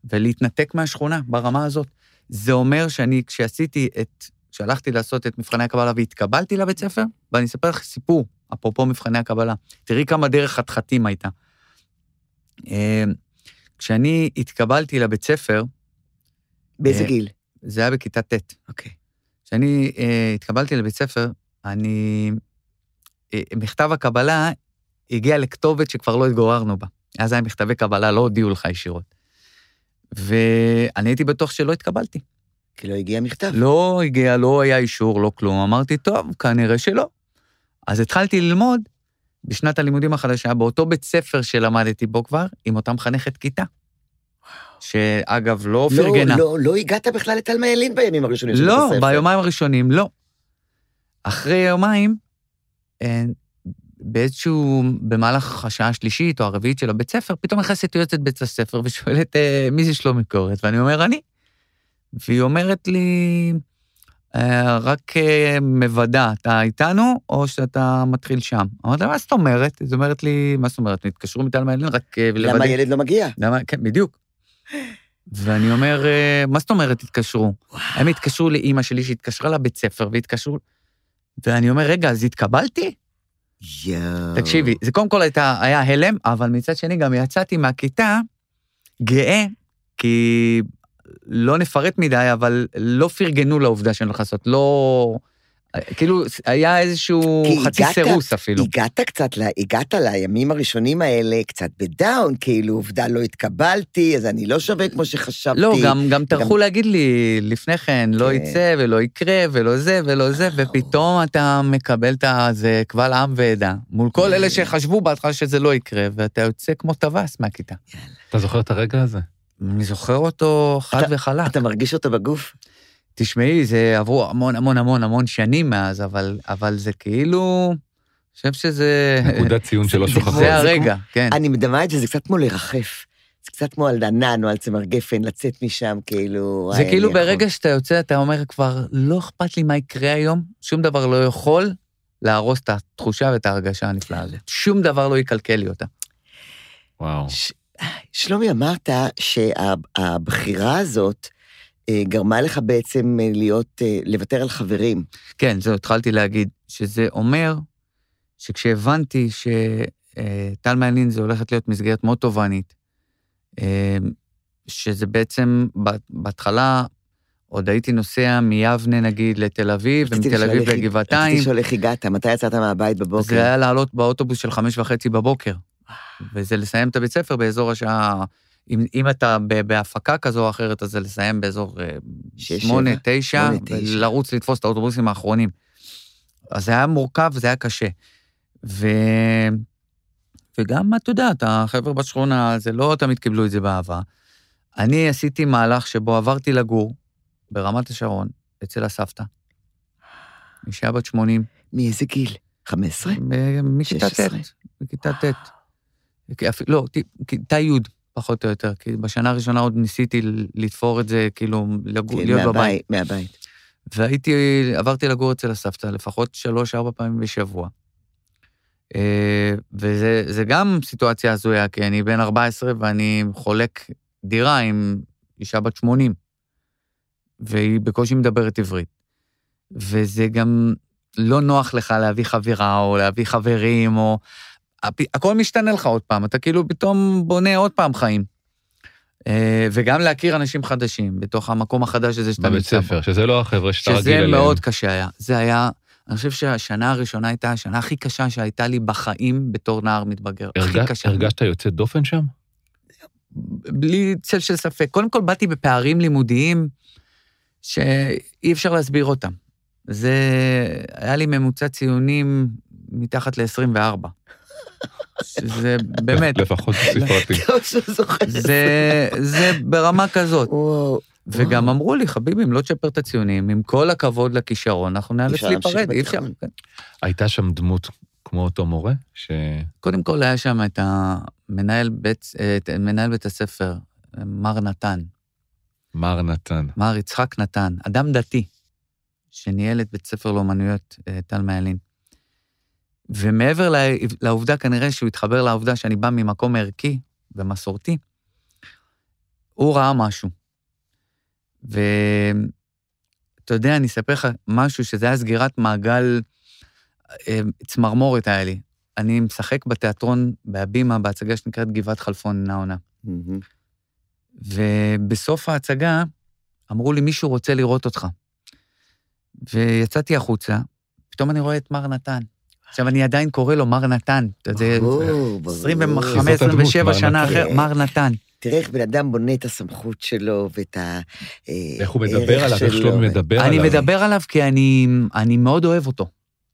ולהתנתק מהשכונה ברמה הזאת. זה אומר שאני, כשעשיתי את, כשהלכתי לעשות את מבחני הקבלה והתקבלתי לבית ספר, ואני אספר לך סיפור, אפרופו מבחני הקבלה. תראי כמה דרך חתחתים הייתה. אמ, כשאני התקבלתי לבית ספר... באיזה אה, גיל? זה היה בכיתה ט'. אוקיי. כשאני אה, התקבלתי לבית ספר, אני... אה, מכתב הקבלה הגיע לכתובת שכבר לא התגוררנו בה. אז היה מכתבי קבלה, לא הודיעו לך ישירות. ואני הייתי בטוח שלא התקבלתי. כי לא הגיע מכתב. לא הגיע, לא היה אישור, לא כלום. אמרתי, טוב, כנראה שלא. אז התחלתי ללמוד בשנת הלימודים החדשה, באותו בית ספר שלמדתי בו כבר, עם אותה מחנכת כיתה. שאגב, לא, לא פרגנה. לא, לא הגעת בכלל לתלמה ילין בימים הראשונים של בית הספר. לא, ביומיים הראשונים, לא. אחרי יומיים, אה, באיזשהו, במהלך השעה השלישית או הרביעית של הבית ספר, פתאום נכנסת יועצת בית הספר ושואלת, אה, מי זה שלומי קורת? ואני אומר, אני. והיא אומרת לי, אה, רק אה, מוודא, אתה איתנו או שאתה מתחיל שם? אמרתי לה, מה זאת אומרת? היא אומרת לי, מה זאת אומרת? התקשרו מתלמה ילין רק לוודא. למה הילד לא מגיע? למה, כן, בדיוק. ואני אומר, מה זאת אומרת התקשרו? הם התקשרו לאימא שלי שהתקשרה לבית ספר והתקשרו... ואני אומר, רגע, אז התקבלתי? יואו. תקשיבי, זה קודם כל הייתה, היה הלם, אבל מצד שני גם יצאתי מהכיתה גאה, כי לא נפרט מדי, אבל לא פרגנו לעובדה שאני הולך לעשות, לא... כאילו, היה איזשהו חצי הגעת, סירוס אפילו. הגעת קצת, הגעת לימים הראשונים האלה קצת בדאון, כאילו, עובדה לא התקבלתי, אז אני לא שווה כמו שחשבתי. לא, גם, גם טרחו גם... להגיד לי לפני כן, לא כן. יצא ולא יקרה ולא זה ולא זה, ופתאום אתה מקבל את זה קבל עם ועדה, מול כל אלה שחשבו בהתחלה שזה לא יקרה, ואתה יוצא כמו טווס מהכיתה. אתה זוכר את הרגע הזה? אני זוכר אותו חד וחלק. אתה מרגיש אותו בגוף? תשמעי, זה עברו המון המון המון המון שנים מאז, אבל, אבל זה כאילו... אני חושב שזה... נקודת ציון שלא שוכחות. זה הרגע, כן. אני מדמה את זה, זה קצת כמו לרחף. זה קצת כמו על ענן או על צמר גפן, לצאת משם, כאילו... זה כאילו ברגע שאתה יוצא, אתה אומר כבר, לא אכפת לי מה יקרה היום, שום דבר לא יכול להרוס את התחושה ואת ההרגשה הנפלאה הזאת. שום דבר לא יקלקל לי אותה. וואו. שלומי, אמרת שהבחירה הזאת, אה, גרמה לך בעצם אה, להיות, אה, לוותר על חברים. כן, זהו, התחלתי להגיד, שזה אומר שכשהבנתי שטל מעלין זה הולכת להיות מסגרת מאוד תובענית, שזה בעצם, בהתחלה עוד הייתי נוסע מיבנה נגיד לתל אביב, ומתל אביב לגבעתיים. רציתי לשאול איך הגעת, מתי יצאת מהבית בבוקר? זה היה לעלות באוטובוס של חמש וחצי בבוקר, וזה לסיים את הבית ספר באזור השעה אם, אם אתה בהפקה כזו או אחרת, אז זה לסיים באזור אה, שמונה, תשע, ולרוץ לתפוס את האוטובוסים האחרונים. אז זה היה מורכב, זה היה קשה. ו... וגם, אתה יודעת, החבר'ה בשכונה, זה לא תמיד קיבלו את זה באהבה. אני עשיתי מהלך שבו עברתי לגור ברמת השרון, אצל הסבתא. אישה בת 80. מאיזה גיל? 15? מכיתה ט'. 16. מכיתה ט'. לא, כיתה י', פחות או יותר, כי בשנה הראשונה עוד ניסיתי לתפור את זה, כאילו, לגור, כן, להיות בבית. מהבית, מהבית. והייתי, עברתי לגור אצל הסבתא לפחות שלוש-ארבע פעמים בשבוע. אה, וזה זה גם סיטואציה הזויה, כי אני בן 14 ואני חולק דירה עם אישה בת 80, והיא בקושי מדברת עברית. וזה גם לא נוח לך להביא חברה או להביא חברים, או... הכל משתנה לך עוד פעם, אתה כאילו פתאום בונה עוד פעם חיים. אה, וגם להכיר אנשים חדשים בתוך המקום החדש הזה שאתה בבית נמצא בו. ספר, שזה לא החבר'ה שאתה רגיל שזה אליהם. מאוד קשה היה. זה היה, אני חושב שהשנה הראשונה הייתה השנה הכי קשה שהייתה לי בחיים בתור נער מתבגר. הכי הרג- קשה. הרגשת יוצא דופן שם? בלי צל של ספק. קודם כל באתי בפערים לימודיים שאי אפשר להסביר אותם. זה, היה לי ממוצע ציונים מתחת ל-24. שזה באמת, לפחות ספרתי. זוכר. זה, זה ברמה כזאת. וואו. וגם אמרו לי, חביבי, אם לא תשפר את הציונים, עם כל הכבוד לכישרון, אנחנו נאלץ להיפרד, אי אפשר. הייתה שם דמות כמו אותו מורה, ש... קודם כל היה שם את המנהל בית, את מנהל בית הספר, מר נתן, מר נתן. מר יצחק נתן, אדם דתי, שניהל את בית ספר לאומנויות אה, טל מעלין. ומעבר לעובדה, כנראה שהוא התחבר לעובדה שאני בא ממקום ערכי ומסורתי, הוא ראה משהו. ואתה יודע, אני אספר לך משהו שזה היה סגירת מעגל, אה, צמרמורת היה לי. אני משחק בתיאטרון בהבימה, בהצגה שנקראת גבעת חלפון נאונה. מהמם. ובסוף ההצגה אמרו לי, מישהו רוצה לראות אותך. ויצאתי החוצה, פתאום אני רואה את מר נתן. עכשיו, אני עדיין קורא לו מר נתן. זה ברור, ברור. 25, זאת הדמות, 27 מר שנה נתן. אחר, מר נתן. תראה איך בן אדם בונה את הסמכות שלו ואת ה... אה, איך הוא מדבר הערך עליו, איך שלו. שלומי מדבר עליו. אני מדבר עליו כי אני, אני מאוד אוהב אותו.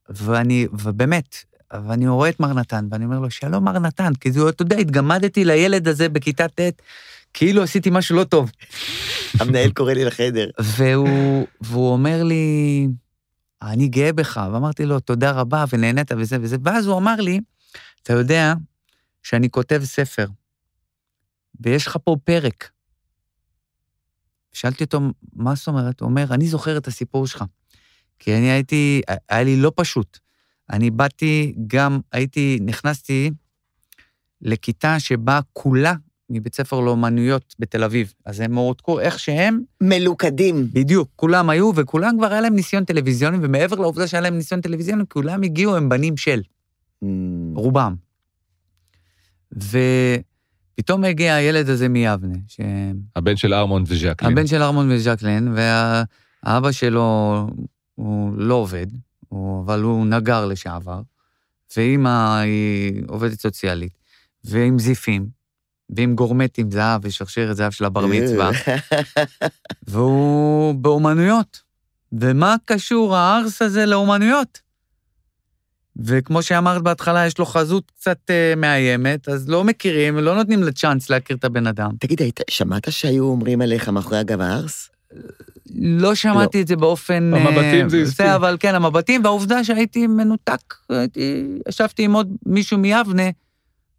ואני, ובאמת, ואני רואה את מר נתן, ואני אומר לו, שלום מר נתן, כי זה, אתה יודע, התגמדתי לילד הזה בכיתה ט', כאילו עשיתי משהו לא טוב. המנהל קורא לי לחדר. והוא, והוא אומר לי, אני גאה בך, ואמרתי לו, תודה רבה, ונהנית וזה וזה, ואז הוא אמר לי, אתה יודע שאני כותב ספר, ויש לך פה פרק. שאלתי אותו, מה זאת אומרת? הוא אומר, אני זוכר את הסיפור שלך. כי אני הייתי, היה לי לא פשוט. אני באתי גם, הייתי, נכנסתי לכיתה שבה כולה מבית ספר לאומנויות בתל אביב. אז הם הועתקו איך שהם, מלוכדים. בדיוק, כולם היו, וכולם כבר היה להם ניסיון טלוויזיוני, ומעבר לעובדה שהיה להם ניסיון טלוויזיוני, כולם הגיעו, הם בנים של, מהמם. רובם. ופתאום הגיע הילד הזה מיבנה, שהבן הבן של ארמון וז'קלין. של ארמון וז'קלין, והאבא שלו, הוא לא עובד, הוא, אבל הוא נגר לשעבר, ואימא היא עובדת סוציאלית, ועם זיפים, ועם גורמטים זהב ושרשרת זהב של הבר מצווה. והוא באומנויות. ומה קשור הארס הזה לאומנויות? וכמו שאמרת בהתחלה, יש לו חזות קצת uh, מאיימת, אז לא מכירים, לא נותנים לצ'אנס להכיר את הבן אדם. תגיד, היית- שמעת שהיו אומרים עליך מאחורי הגב הארס? לא שמעתי את זה באופן... המבטים אה, זה הזכיר. זה, אבל כן, המבטים, והעובדה שהייתי מנותק, הייתי, ישבתי עם עוד מישהו מיבנה,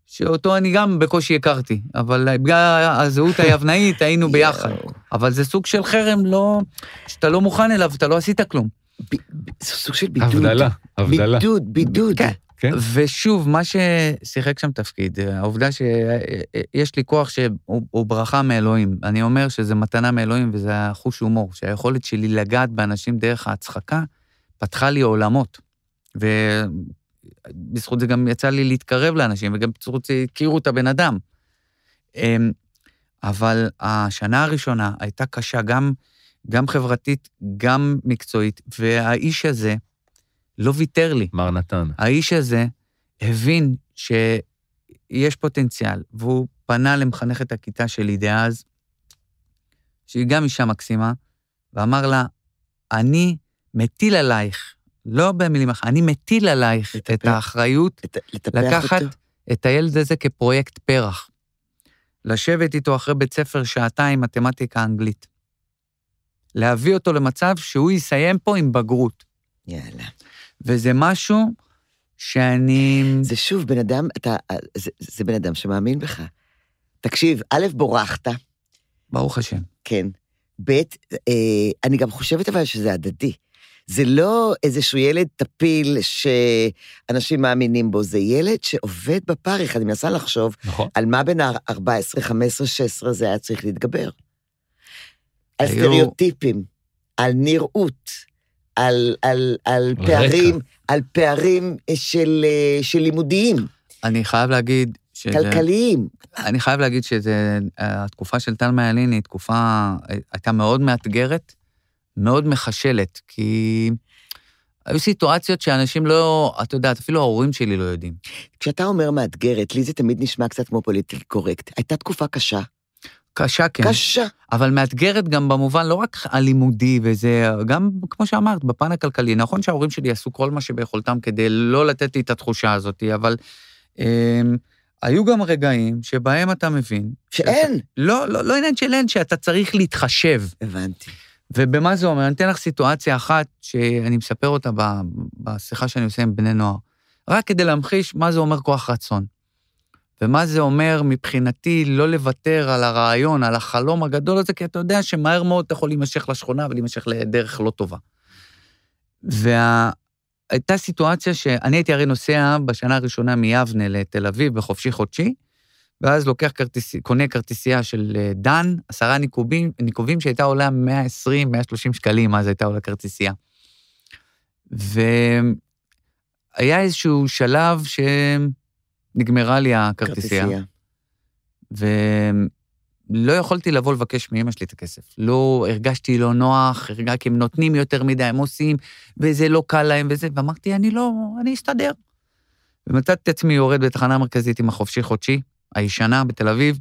שאותו אני גם בקושי הכרתי, אבל בגלל הזהות היבנאית היינו ביחד. אבל זה סוג של חרם לא... שאתה לא מוכן אליו, אתה לא עשית כלום. ב- זה סוג של בידוד. הבדלה, הבדלה. בידוד, בידוד. כן. כן. ושוב, מה ששיחק שם תפקיד, העובדה שיש לי כוח שהוא הוא ברכה מאלוהים. אני אומר שזה מתנה מאלוהים וזה החוש הומור, שהיכולת שלי לגעת באנשים דרך ההצחקה פתחה לי עולמות. ובזכות זה גם יצא לי להתקרב לאנשים, וגם בזכות זה הכירו את הבן אדם. אמ, אבל השנה הראשונה הייתה קשה גם, גם חברתית, גם מקצועית, והאיש הזה לא ויתר לי. מר נתן. האיש הזה הבין שיש פוטנציאל, והוא פנה למחנכת הכיתה שלי דאז, שהיא גם אישה מקסימה, ואמר לה, אני מטיל עלייך לא במילים אחרות, אני מטיל עלייך את לטפח. האחריות לט- לטפח לקחת אותו. את הילד הזה כפרויקט פרח. לשבת איתו אחרי בית ספר שעתיים מתמטיקה אנגלית. להביא אותו למצב שהוא יסיים פה עם בגרות. יאללה. וזה משהו שאני... זה שוב, בן אדם, אתה, זה, זה בן אדם שמאמין בך. תקשיב, א', בורחת, ברוך השם. כן. ב', אה, אני גם חושבת אבל שזה הדדי. זה לא איזשהו ילד טפיל שאנשים מאמינים בו, זה ילד שעובד בפרך. אני מנסה לחשוב נכון. על מה בין ה-14, 15, 16 זה היה צריך להתגבר. על היו- סטריאוטיפים, על נראות, על, על, על על פערים, רקע. על פערים של, אה, של לימודיים, אני חייב להגיד שזה... כלכליים. אני חייב להגיד שזה... התקופה של טלמה ילין היא תקופה... הייתה מאוד מאתגרת, מאוד מחשלת, כי היו סיטואציות שאנשים לא... את יודעת, אפילו ההורים שלי לא יודעים. כשאתה אומר מאתגרת, לי זה תמיד נשמע קצת כמו פוליטיקלי קורקט. הייתה תקופה קשה. קשה, כן. קשה. אבל מאתגרת גם במובן לא רק הלימודי וזה, גם, כמו שאמרת, בפן הכלכלי. נכון שההורים שלי עשו כל מה שביכולתם כדי לא לתת לי את התחושה הזאת, אבל הם, היו גם רגעים שבהם אתה מבין... שאין. לא, לא, לא עניין של אין, שאתה צריך להתחשב. הבנתי. ובמה זה אומר? אני אתן לך סיטואציה אחת שאני מספר אותה בשיחה שאני עושה עם בני נוער, רק כדי להמחיש מה זה אומר כוח רצון. ומה זה אומר מבחינתי לא לוותר על הרעיון, על החלום הגדול הזה, כי אתה יודע שמהר מאוד אתה יכול להימשך לשכונה ולהימשך לדרך לא טובה. והייתה סיטואציה שאני הייתי הרי נוסע בשנה הראשונה מיבנה לתל אביב בחופשי חודשי, ואז לוקח כרטיס, קונה כרטיסייה של אה, דן, עשרה ניקובים, ניקובים שהייתה עולה 120, 130 שקלים, אז הייתה עולה כרטיסייה. והיה איזשהו שלב שנגמרה לי הכרטיסייה, ולא יכולתי לבוא לבקש מאמא שלי את הכסף. לא הרגשתי לא נוח, הרגשתי כי הם נותנים יותר מדי, הם עושים, וזה לא קל להם וזה, ואמרתי, אני לא, אני אסתדר. ומצאתי את עצמי יורד בתחנה המרכזית עם החופשי חודשי, הישנה בתל אביב,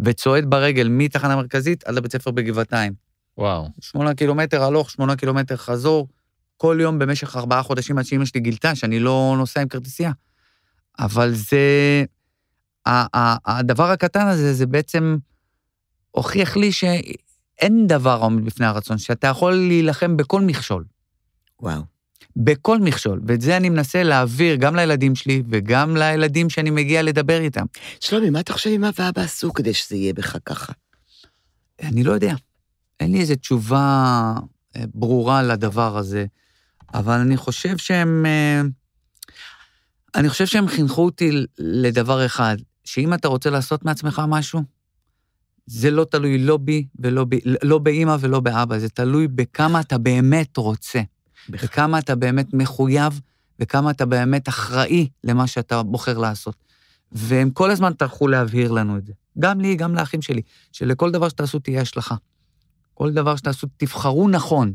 וצועד ברגל מתחנה המרכזית עד לבית ספר בגבעתיים. וואו. שמונה קילומטר הלוך, שמונה קילומטר חזור, כל יום במשך ארבעה חודשים עד שאמא שלי גילתה שאני לא נוסע עם כרטיסייה. אבל זה... ה- ה- הדבר הקטן הזה, זה בעצם הוכיח לי שאין דבר העומד בפני הרצון, שאתה יכול להילחם בכל מכשול. וואו. בכל מכשול, ואת זה אני מנסה להעביר גם לילדים שלי וגם לילדים שאני מגיע לדבר איתם. שלומי, מה אתה חושב אמא ואבא עשו כדי שזה יהיה בך ככה? אני לא יודע. אין לי איזו תשובה אה, ברורה לדבר הזה, אבל אני חושב שהם... אה, אני חושב שהם חינכו אותי לדבר אחד, שאם אתה רוצה לעשות מעצמך משהו, זה לא תלוי לא בי ולא ב, לא באימא ולא באבא, זה תלוי בכמה אתה באמת רוצה. וכמה אתה באמת מחויב, וכמה אתה באמת אחראי למה שאתה בוחר לעשות. והם כל הזמן טרחו להבהיר לנו את זה. גם לי, גם לאחים שלי, שלכל דבר שתעשו תהיה השלכה. כל דבר שתעשו, תבחרו נכון.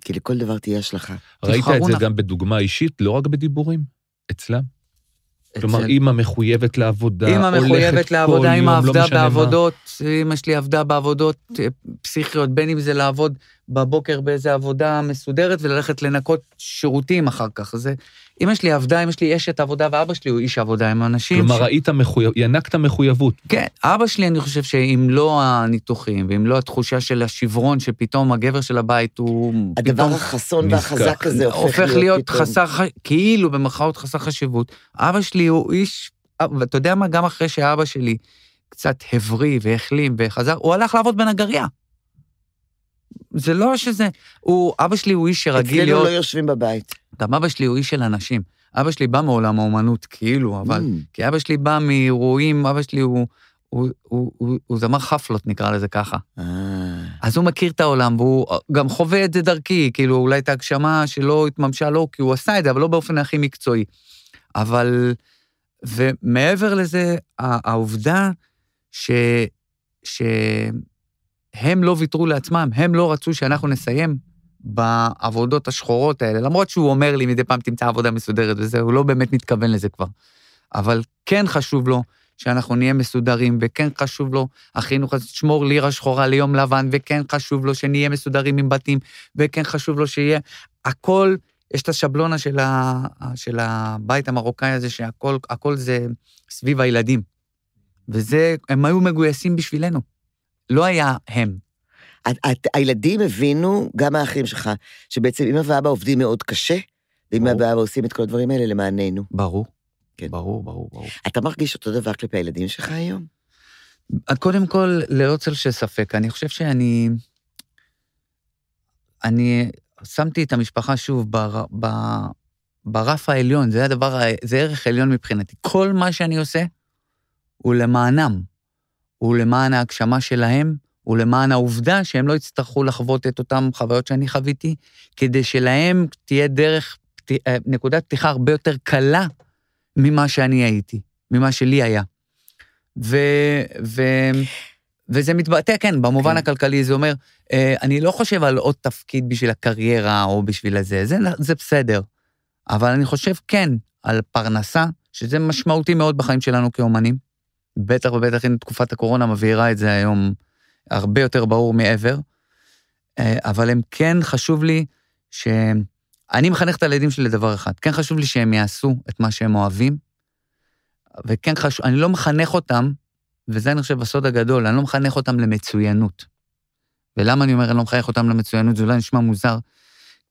כי לכל דבר תהיה השלכה. ראית את זה נח- גם בדוגמה אישית, לא רק בדיבורים? אצלם? כלומר, אצל- אימא מחויבת לעבודה, אימא מחויבת לעבודה, אימא לא עבדה משנה מה. בעבודות, אימא שלי עבדה בעבודות אה, פסיכיות, בין אם זה לעבוד בבוקר באיזה עבודה מסודרת וללכת לנקות שירותים אחר כך. זה, אימא שלי עבדה, אימא שלי אשת עבודה, ואבא שלי הוא איש עבודה, הם אנשים... כלומר, ש... ראית מחויב... ינקת מחויבות. כן, אבא שלי, אני חושב שאם לא הניתוחים, ואם לא התחושה של השברון, שפתאום הגבר של הבית הוא... הדבר החסון. והחזק הזה הופך להיות פתאום. חסר, כאילו במרכאות חסר חשיבות. אבא שלי הוא איש, ואתה יודע מה, גם אחרי שאבא שלי קצת הבריא והחלים וחזר, הוא הלך לעבוד בנגריה. זה לא שזה, הוא, אבא שלי הוא איש שרגיל אצלנו להיות, לא יושבים בבית. גם אבא שלי הוא איש של אנשים. אבא שלי בא מעולם האומנות, כאילו, אבל... Mm. כי אבא שלי בא מאירועים, אבא שלי הוא, הוא, הוא, הוא, הוא זמר חפלות, נקרא לזה ככה. אה, אז הוא מכיר את העולם, והוא גם חווה את זה דרכי, כאילו, אולי את ההגשמה שלא התממשה לו, כי הוא עשה את זה, אבל לא באופן הכי מקצועי. אבל, ומעבר לזה, העובדה ש, שהם לא ויתרו לעצמם, הם לא רצו שאנחנו נסיים בעבודות השחורות האלה, למרות שהוא אומר לי מדי פעם תמצא עבודה מסודרת וזה, הוא לא באמת מתכוון לזה כבר. אבל כן חשוב לו שאנחנו נהיה מסודרים, וכן חשוב לו, החינוך הזה, תשמור לירה שחורה ליום לבן, וכן חשוב לו שנהיה מסודרים עם בתים, וכן חשוב לו שיהיה, הכל יש את השבלונה של, ה, של הבית המרוקאי הזה, שהכל הכל זה סביב הילדים. וזה, הם היו מגויסים בשבילנו. לא היה הם. את, את, הילדים הבינו, גם האחים שלך, שבעצם אמא ואבא עובדים מאוד קשה, ואמא. ואבא עושים את כל הדברים האלה למעננו. ברור. כן. ברור, ברור, ברור. אתה מרגיש אותו דבר כלפי הילדים שלך היום? קודם כל, ללא צל של ספק, אני חושב שאני... אני שמתי את המשפחה שוב בר, ב, ברף העליון, זה הדבר, זה ערך עליון מבחינתי. כל מה שאני עושה הוא למענם, הוא למען ההגשמה שלהם, הוא למען העובדה שהם לא יצטרכו לחוות את אותן חוויות שאני חוויתי, כדי שלהם תהיה דרך, אה, נקודת פתיחה הרבה יותר קלה ממה שאני הייתי, ממה שלי היה. ו, ו, וזה מתבטא, כן, במובן כן. הכלכלי, זה אומר, אה, אני לא חושב על עוד תפקיד בשביל הקריירה או בשביל הזה, זה, זה בסדר. אבל אני חושב, כן, על פרנסה, שזה משמעותי מאוד בחיים שלנו כאומנים. בטח ובטח אם תקופת הקורונה מבהירה את זה היום הרבה יותר ברור מעבר. אה, אבל הם כן חשוב לי ש... אני מחנך את הילדים שלי לדבר אחד, כן חשוב לי שהם יעשו את מה שהם אוהבים, וכן חשוב, אני לא מחנך אותם, וזה אני חושב הסוד הגדול, אני לא מחנך אותם למצוינות. ולמה אני אומר אני לא מחנך אותם למצוינות? זה אולי נשמע מוזר,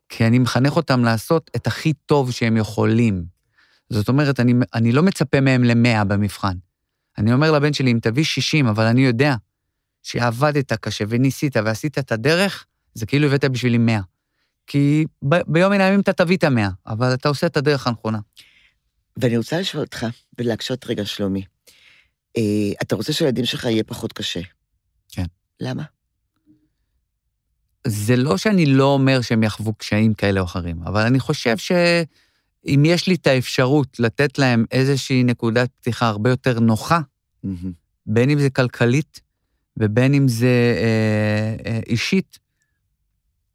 כי אני מחנך אותם לעשות את הכי טוב שהם יכולים. זאת אומרת, אני, אני לא מצפה מהם למאה במבחן. אני אומר לבן שלי, אם תביא 60, אבל אני יודע שעבדת קשה וניסית ועשית את הדרך, זה כאילו הבאת בשבילי 100. כי ב, ביום מן הימים אתה תביא את המאה, אבל אתה עושה את הדרך הנכונה. ואני רוצה לשאול אותך, ולהקשות רגע, שלומי. אה, אתה רוצה שלילדים שלך יהיה פחות קשה. כן. למה? זה לא שאני לא אומר שהם יחוו קשיים כאלה או אחרים, אבל אני חושב שאם יש לי את האפשרות לתת להם איזושהי נקודת פתיחה הרבה יותר נוחה, מהמם. בין אם זה כלכלית ובין אם זה אה, אה, אישית,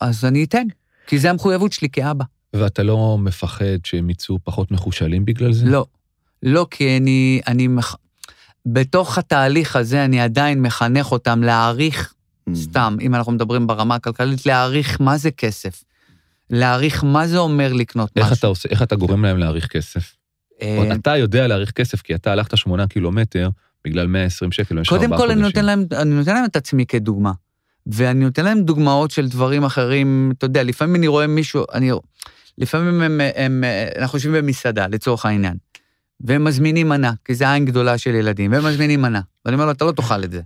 אז אני אתן, כי זה המחויבות שלי כאבא. ואתה לא מפחד שהם יצאו פחות מחושלים בגלל זה? לא, לא, כי אני, אני מח... בתוך התהליך הזה אני עדיין מחנך אותם להעריך, סתם, אם אנחנו מדברים ברמה הכלכלית, להעריך מה זה כסף. להעריך מה זה אומר לקנות איך משהו. אתה עושה, איך אתה גורם להם להעריך כסף? אה, אתה יודע להעריך כסף, כי אתה הלכת שמונה קילומטר בגלל 120 שקל במשך קודם ארבעה כל, אני חודשים. נותן, להם, אני נותן להם את עצמי כדוגמה. ואני נותן להם דוגמאות של דברים אחרים, אתה יודע, לפעמים אני רואה מישהו, אני, לפעמים הם, הם, אנחנו יושבים במסעדה, לצורך העניין, והם מזמינים מנה, כי זה עין גדולה של ילדים, והם מזמינים מנה. ואני אומר לו, אתה לא תאכל את זה.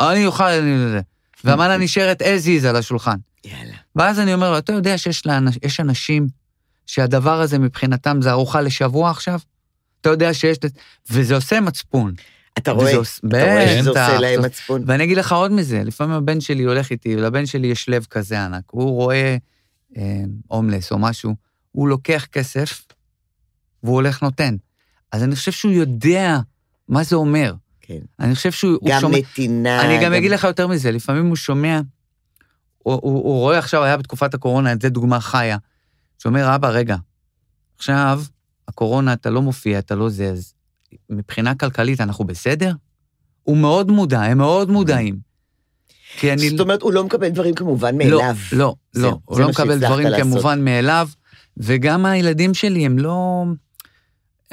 אני אוכל את זה. והמנה נשארת as is על השולחן. יאללה. ואז אני אומר לו, אתה יודע שיש לאנש, אנשים שהדבר הזה מבחינתם זה ארוחה לשבוע עכשיו? אתה יודע שיש... וזה עושה מצפון. אתה רואה, וזה עוש- אתה רואה שזה. עושה להם מצפון. ואני אגיד לך עוד מזה, לפעמים הבן שלי הולך איתי, ולבן שלי יש לב כזה ענק, הוא רואה אה, הומלס או משהו, הוא לוקח כסף והוא הולך נותן. אז אני חושב שהוא יודע מה זה אומר. כן. אני חושב שהוא הוא גם שומע... נתינה. אני גם אגיד לך יותר מזה, לפעמים הוא שומע, הוא, הוא, הוא רואה עכשיו, היה בתקופת הקורונה, זו דוגמה חיה, שאומר, אבא, רגע, עכשיו, הקורונה, אתה לא מופיע, אתה לא זה, אז מבחינה כלכלית אנחנו בסדר? הוא מאוד מודע, הם מאוד מודעים. כי אני... זאת אומרת, הוא לא מקבל דברים כמובן מאליו. לא, לא, זה- לא, זה הוא לא מקבל דברים לעשות. כמובן מאליו, וגם הילדים שלי, הם לא...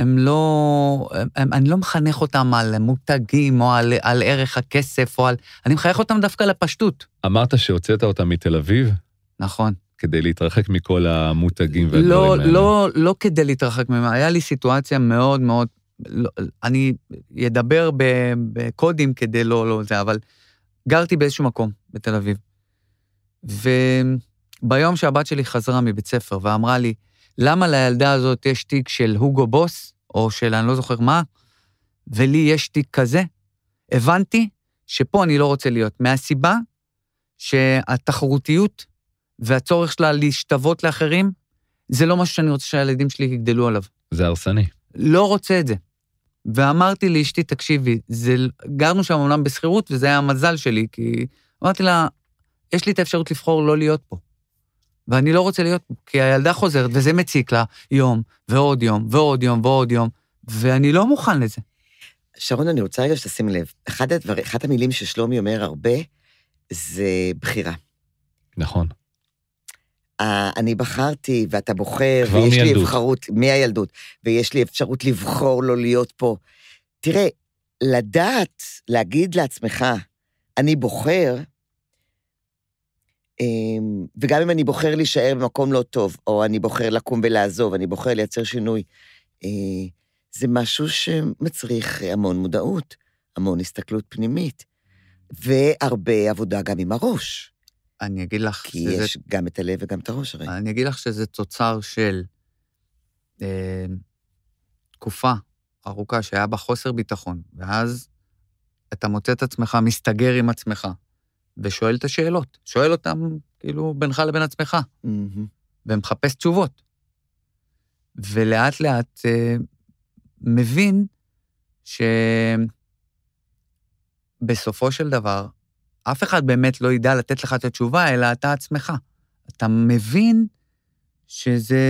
הם לא... הם, אני לא מחנך אותם על מותגים או על, על ערך הכסף או על... אני מחנך אותם דווקא לפשטות. אמרת שהוצאת אותם מתל אביב נכון. כדי להתרחק מכל המותגים והדברים לא, האלה. לא, לא כדי להתרחק ממנו, היה לי סיטואציה מאוד מאוד... לא, אני אדבר בקודים כדי לא, לא זה, אבל גרתי באיזשהו מקום בתל אביב. וביום שהבת שלי חזרה מבית ספר ואמרה לי, למה לילדה הזאת יש תיק של הוגו בוס, או של אני לא זוכר מה, ולי יש תיק כזה, הבנתי שפה אני לא רוצה להיות, מהסיבה שהתחרותיות והצורך שלה להשתוות לאחרים, זה לא משהו שאני רוצה שהילדים שלי יגדלו עליו. זה הרסני. לא רוצה את זה. ואמרתי לאשתי, תקשיבי, זה, גרנו שם אומנם בשכירות, וזה היה המזל שלי, כי אמרתי לה, יש לי את האפשרות לבחור לא להיות פה. ואני לא רוצה להיות כי הילדה חוזרת, וזה מציק לה יום, ועוד יום, ועוד יום, ועוד יום, ואני לא מוכן לזה. שרון, אני רוצה רגע שתשים לב. אחד הדבר, אחת המילים ששלומי אומר הרבה, זה בחירה. נכון. אני בחרתי ואתה בוחר, ויש לי מילדות. אפשרות, מהילדות, ויש לי אפשרות לבחור לא להיות פה. תראה, לדעת, להגיד לעצמך, אני בוחר, וגם אם אני בוחר להישאר במקום לא טוב, או אני בוחר לקום ולעזוב, אני בוחר לייצר שינוי, אה, זה משהו שמצריך המון מודעות, המון הסתכלות פנימית, והרבה עבודה גם עם הראש, אני אגיד לך כי שזה יש גם את הלב וגם את הראש הרי. אני אגיד לך שזה תוצר של אה, תקופה ארוכה שהיה בה חוסר ביטחון, ואז אתה מוצא את עצמך מסתגר עם עצמך, ושואל את השאלות. שואל אותם, כאילו, בינך לבין עצמך. ומחפש תשובות. ולאט לאט אה, מבין שבסופו של דבר, אף אחד באמת לא ידע לתת לך את התשובה, אלא אתה עצמך. אתה מבין שזה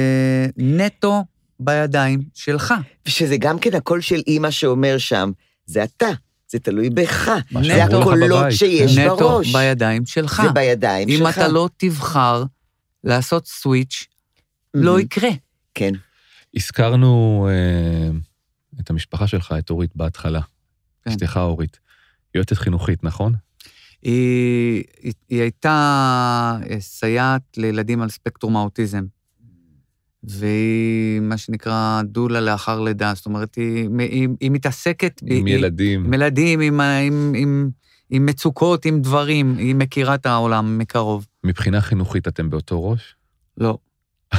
נטו בידיים שלך. ושזה גם כן הקול של אימא שאומר שם, זה אתה, זה תלוי בך, זה הקולות. שיש נטו בראש. בידיים שלך. זה בידיים אם שלך. אתה לא תבחר לעשות סוויץ', לא מהמם. יקרה. כן. הזכרנו אה, את המשפחה שלך, את אורית, בהתחלה. כן. אשתך אורית. יועצת חינוכית, נכון? היא, היא, היא הייתה סייעת לילדים על ספקטרום האוטיזם. והיא, מה שנקרא, דולה לאחר לידה. זאת אומרת, היא, היא, היא מתעסקת... עם היא- ילדים. עם ילדים, עם, עם, עם, עם מצוקות, עם דברים. היא מכירה את העולם מקרוב. מבחינה חינוכית אתם באותו ראש? לא.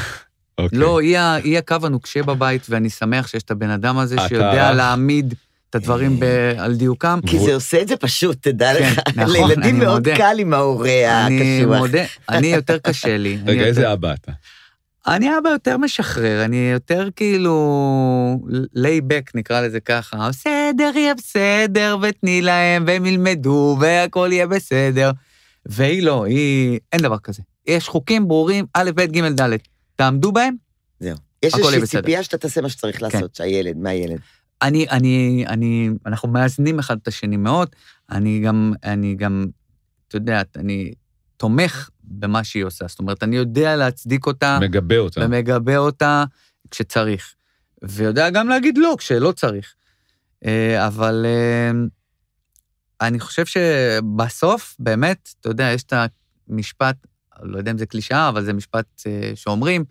אוקיי. לא, היא, ה- היא הקו הנוקשה בבית, ואני שמח שיש את הבן אדם הזה אתה- שיודע להעמיד את הדברים ב, על דיוקם. כי זה עושה את זה פשוט, תדע כן, לך. נכון, לילדים אני מאוד מודה. קל עם ההורה אני הקשוח. מודה, אני יותר קשה לי. אני רגע, איזה אבא אתה? אני אבא יותר משחרר, אני יותר כאילו laid back, נקרא לזה ככה. בסדר, יהיה בסדר, ותני להם, והם ילמדו, והכל יהיה בסדר. והיא לא, היא... אין דבר כזה. יש חוקים ברורים, א', ב', ג', ד'. תעמדו בהם. זהו. יש איזושהי. כן. ציפייה שאתה תעשה מה שצריך לעשות, שהילד, מהילד. אני, אני, אני, אנחנו מאזנים אחד את השני מאוד. אני גם, אני גם, אתה יודע, אני תומך במה שהיא עושה. זאת אומרת, אני יודע להצדיק אותה. מגבה אותה. ומגבה אותה כשצריך. ויודע גם להגיד לא כשלא צריך. אה, אבל אה, אני חושב שבסוף, באמת, אתה יודע, יש את המשפט, לא יודע אם זה קלישאה, אבל זה משפט אה, שאומרים,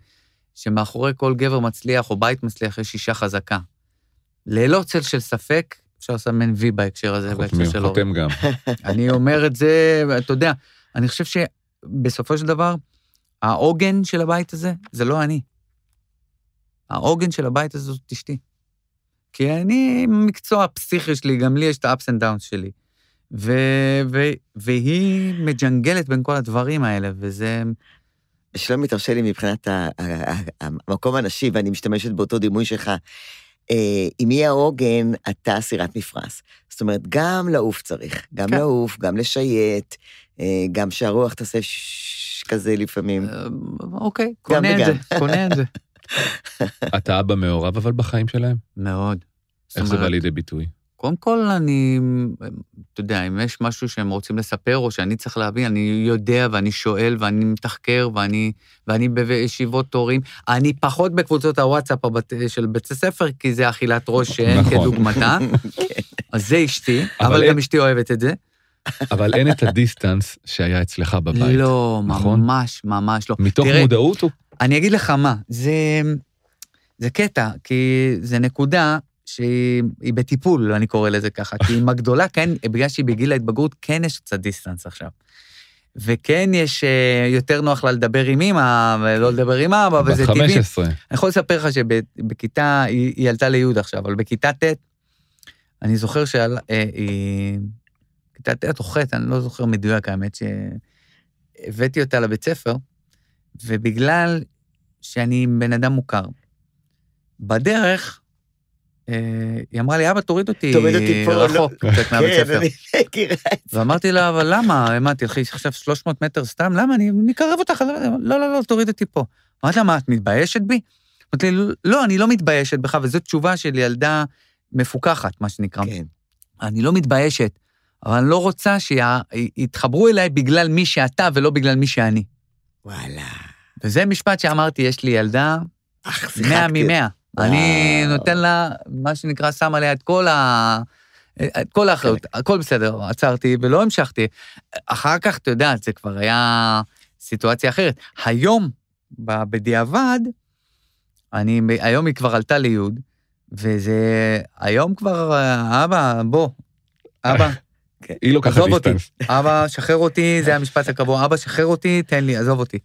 שמאחורי כל גבר מצליח או בית מצליח יש אישה חזקה. ללא צל של ספק, אפשר לסמן וי בהקשר הזה, בהקשר חותמים, של אורי. חותם גם. אני אומר את זה, אתה יודע, אני חושב שבסופו של דבר, העוגן של הבית הזה זה לא אני. העוגן של הבית הזה זאת אשתי. כי אני, עם המקצוע הפסיכי שלי, גם לי יש את ה-ups and downs שלי. ו, ו, והיא מג'נגלת בין כל הדברים האלה, וזה... שלומי, תרשה לי מבחינת המקום הנשי, ואני משתמשת באותו דימוי שלך. אה, אם יהיה העוגן, אתה סירת מפרש. זאת אומרת, גם לעוף צריך, גם כן. לעוף, גם לשייט, אה, גם שהרוח תעשה שש כזה לפעמים. אה, אוקיי, קונה את. זה, קונה את זה. אתה אבא מעורב אבל בחיים שלהם? מאוד. איך זה בא לידי ביטוי? קודם כל, אני, אתה יודע, אם יש משהו שהם רוצים לספר או שאני צריך להבין, אני יודע ואני שואל ואני מתחקר ואני, ואני בישיבות הורים. אני פחות בקבוצות הוואטסאפ הבת, של בית הספר, כי זה אכילת ראש שאין נכון. כדוגמתה. אז זה אשתי, אבל אבל גם אשתי אוהבת את זה. אבל אין את הדיסטנס שהיה אצלך בבית. לא, נכון? ממש, ממש לא. מתוך תראה, מודעות. אני אגיד לך מה, זה, זה קטע, כי זה נקודה שהיא היא בטיפול, אני קורא לזה ככה, כי עם הגדולה, כן, בגלל שהיא בגיל ההתבגרות, כן יש קצת דיסטנס עכשיו. וכן יש אה, יותר נוח לה לדבר עם אמא, ולא לדבר עם אבא, בת וזה טבעי. 15. אני יכול לספר לך שבכיתה, היא, היא עלתה לי' עכשיו, אבל בכיתה ט', אני זוכר שעל... אה, היא... כיתה ט' או ח', אני לא זוכר מדויק, האמת שהבאתי אותה לבית ספר, ובגלל שאני בן אדם מוכר, בדרך, היא אמרה לי, אבא, תוריד אותי לא- רחוק קצת מהבית כן, ספר. ואמרתי לה, אבל למה? מה, תלכי עכשיו 300 מטר סתם? למה? אני אקרב אותך. לא, לא, לא, תוריד אותי פה. אמרתי לה, מה, את מתביישת בי? אמרתי לי, לא, אני לא מתביישת בך, וזו תשובה של ילדה מפוכחת, מה שנקרא. כן. אני לא מתביישת, אבל אני לא רוצה שיתחברו אליי בגלל מי שאתה ולא בגלל מי שאני. וואלה. וזה משפט שאמרתי, יש לי ילדה, אך, מאה שיחקתי. ממאה. אני. נותן לה, מה שנקרא, שם עליה את כל ה... את כל האחריות, הכל בסדר, עצרתי ולא המשכתי. אחר כך, אתה יודע, זה כבר היה סיטואציה אחרת. היום, בדיעבד, אני, היום היא כבר עלתה ליוד, וזה, היום כבר, אה, אבא, בוא, אבא, היא לוקחת. דיסטנס. אבא, שחרר אותי, זה המשפט הקבוע, אבא, שחרר אותי, תן לי, עזוב אותי.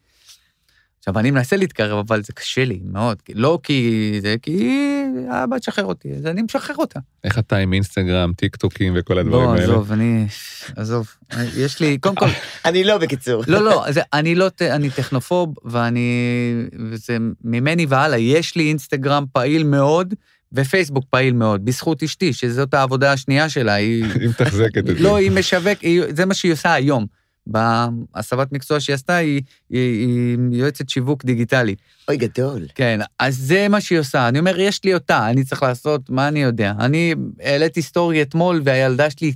עכשיו, אני מנסה להתקרב, אבל זה קשה לי מאוד. לא כי זה, כי אבא, תשחרר אותי, אז אני משחרר אותה. איך אתה עם אינסטגרם, טיק טוקים וכל הדברים בוא, האלה? עזוב, אני... עזוב. יש לי, קודם כל, אני לא, בקיצור. לא, לא, אני לא, אני טכנופוב, ואני, וזה ממני והלאה, יש לי אינסטגרם פעיל מאוד, ופייסבוק פעיל מאוד, בזכות אשתי, שזאת העבודה השנייה שלה, היא... היא מתחזקת את זה. לא, היא משווק, זה מה שהיא עושה היום. בהסבת מקצוע שהיא עשתה, היא, היא, היא יועצת שיווק דיגיטלי. אוי, גדול. כן, אז זה מה שהיא עושה. אני אומר, יש לי אותה, אני צריך לעשות, מה אני יודע? אני העליתי סטורי אתמול, והילדה שלי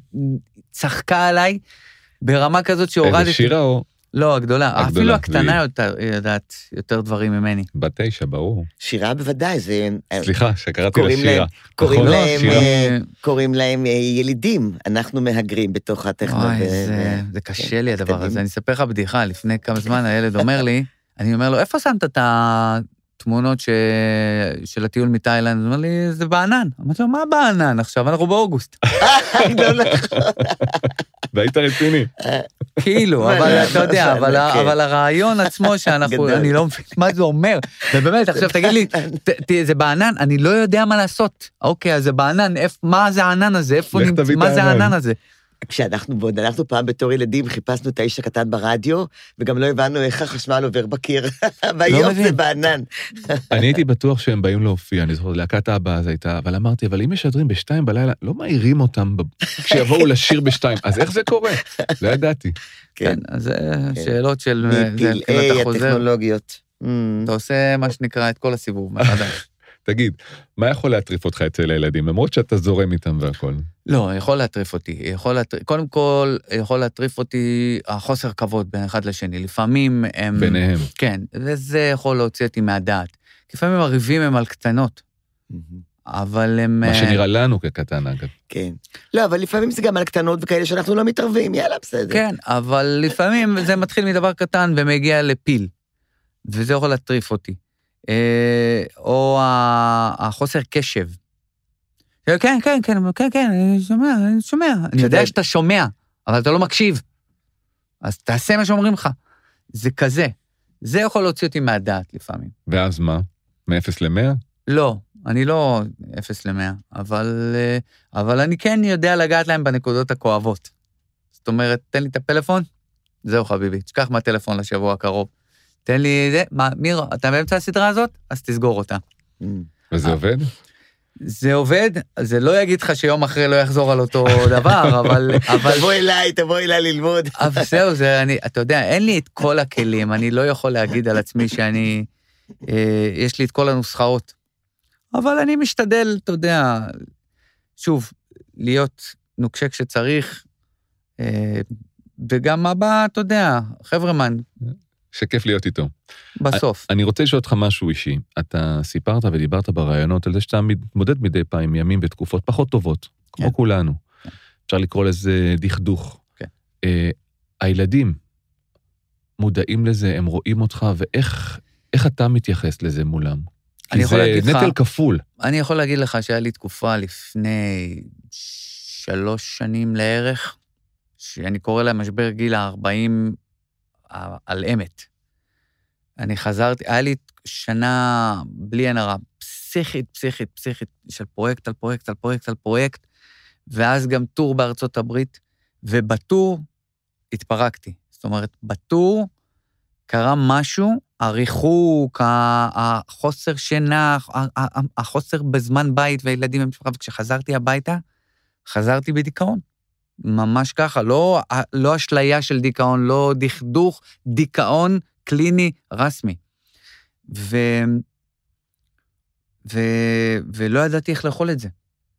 צחקה עליי ברמה כזאת שהורדתי... איזה שירה או לא, הגדולה. הגדולה, אפילו הקטנה והיא- יותר יודעת יותר דברים ממני. בת תשע, ברור. שירה בוודאי, זה... סליחה, שקראתי לה קוראים שירה. להם- קוראים נכון? להם, שירה. אה, קוראים להם אה, ילידים, אנחנו מהגרים בתוך הטכנו. וואי, ו- זה, ו- זה קשה כן, לי הדבר קטנים. הזה. אני אספר לך בדיחה, לפני כמה זמן הילד אומר לי, אני אומר לו, איפה שמת את התמונות ש... של הטיול מתאילנד? הוא אומר לי, זה בענן. אמרתי לו, מה בענן עכשיו? אנחנו באוגוסט. לא נכון. והיית רציני. כאילו, אבל אתה יודע, אבל כן. אבל הרעיון עצמו שאנחנו. אני לא מבין מה זה אומר. ובאמת, עכשיו תגיד לי, זה בענן, אני לא יודע מה לעשות. אוקיי, אז זה בענן, מה זה הענן הזה? איפה נמצא, מה זה. הענן הזה? כשאנחנו ועוד אנחנו פעם בתור ילדים חיפשנו את האיש הקטן ברדיו, וגם לא הבנו איך החשמל עובר בקיר. והיום. זה בענן. אני הייתי בטוח שהם באים להופיע, אני זוכר, להקת אבא אז הייתה, אבל אמרתי, אבל אם משדרים בשתיים בלילה, לא מעירים אותם כשיבואו לשיר בשתיים, אז איך זה קורה? לא ידעתי. כן, כן, אז זה שאלות של... זה, כאילו, מפלאי הטכנולוגיות. Mm. אתה עושה מה שנקרא את כל הסיבוב מחדש. תגיד, מה יכול להטריף אותך אצל הילדים, למרות שאתה זורם איתם והכל? לא, יכול להטריף אותי. יכול להטריף, קודם כל, יכול להטריף אותי החוסר כבוד בין אחד לשני. לפעמים הם... ביניהם. כן, וזה יכול להוציא אותי מהדעת. כי לפעמים הריבים הם על קטנות, אבל הם... מה אה, שנראה לנו כקטן, אגב. כן. לא, אבל לפעמים זה גם על קטנות וכאלה שאנחנו לא מתערבים, יאללה, בסדר. כן, אבל לפעמים זה מתחיל מדבר קטן ומגיע לפיל, וזה יכול להטריף אותי. אה, או החוסר קשב. כן, כן, כן, כן, כן, אני שומע, אני שומע. אני יודע שאתה שומע, אבל אתה לא מקשיב. אז תעשה מה שאומרים לך. זה כזה. זה יכול להוציא אותי מהדעת לפעמים. ואז מה? מ-0 ל-100? לא, אני לא אפס למאה, אבל, אה, אבל אני כן יודע לגעת להם בנקודות הכואבות. זאת אומרת, תן לי את הפלאפון, זהו חביבי, תשכח מהטלפון לשבוע הקרוב. תן לי זה, מה, מיר, אתה באמצע הסדרה הזאת? אז תסגור אותה. Mm. וזה אה. עובד? זה עובד, זה לא יגיד לך שיום אחרי לא יחזור על אותו דבר, אבל, אבל, תבוא אליי, תבוא אליי ללמוד. אבל זהו, זה, אני, אתה יודע, אין לי את כל הכלים, אני לא יכול להגיד על עצמי שאני, אה, יש לי את כל הנוסחאות. אבל אני משתדל, אתה יודע, שוב, להיות נוקשה כשצריך, אה, וגם הבא, אתה יודע, חבר'מן, שכיף להיות איתו. בסוף. אני רוצה לשאול אותך משהו אישי. אתה סיפרת ודיברת בראיונות על זה שאתה מתמודד מדי פעם עם ימים ותקופות פחות טובות, כמו כן. כולנו. כן. אפשר לקרוא לזה דכדוך. כן. אה, הילדים מודעים לזה, הם רואים אותך, ואיך איך אתה מתייחס לזה מולם? אני כי יכול זה להגיד לך- נטל כפול. אני יכול להגיד לך שהיה לי תקופה לפני שלוש שנים לערך, שאני קורא לה משבר גיל ה-40 על אמת. אני חזרתי, היה לי שנה בלי עין הרע, פסיכית, פסיכית, פסיכית, של פרויקט על פרויקט על פרויקט על פרויקט, ואז גם טור בארצות הברית, ובטור התפרקתי. זאת אומרת, בטור קרה משהו, הריחוק, החוסר שינה, החוסר בזמן בית והילדים במשפחה, וכשחזרתי הביתה, חזרתי בדיכאון. ממש ככה, לא, לא אשליה של דיכאון, לא דכדוך, דיכאון קליני רסמי. ו... ו... ולא ידעתי איך לאכול את זה.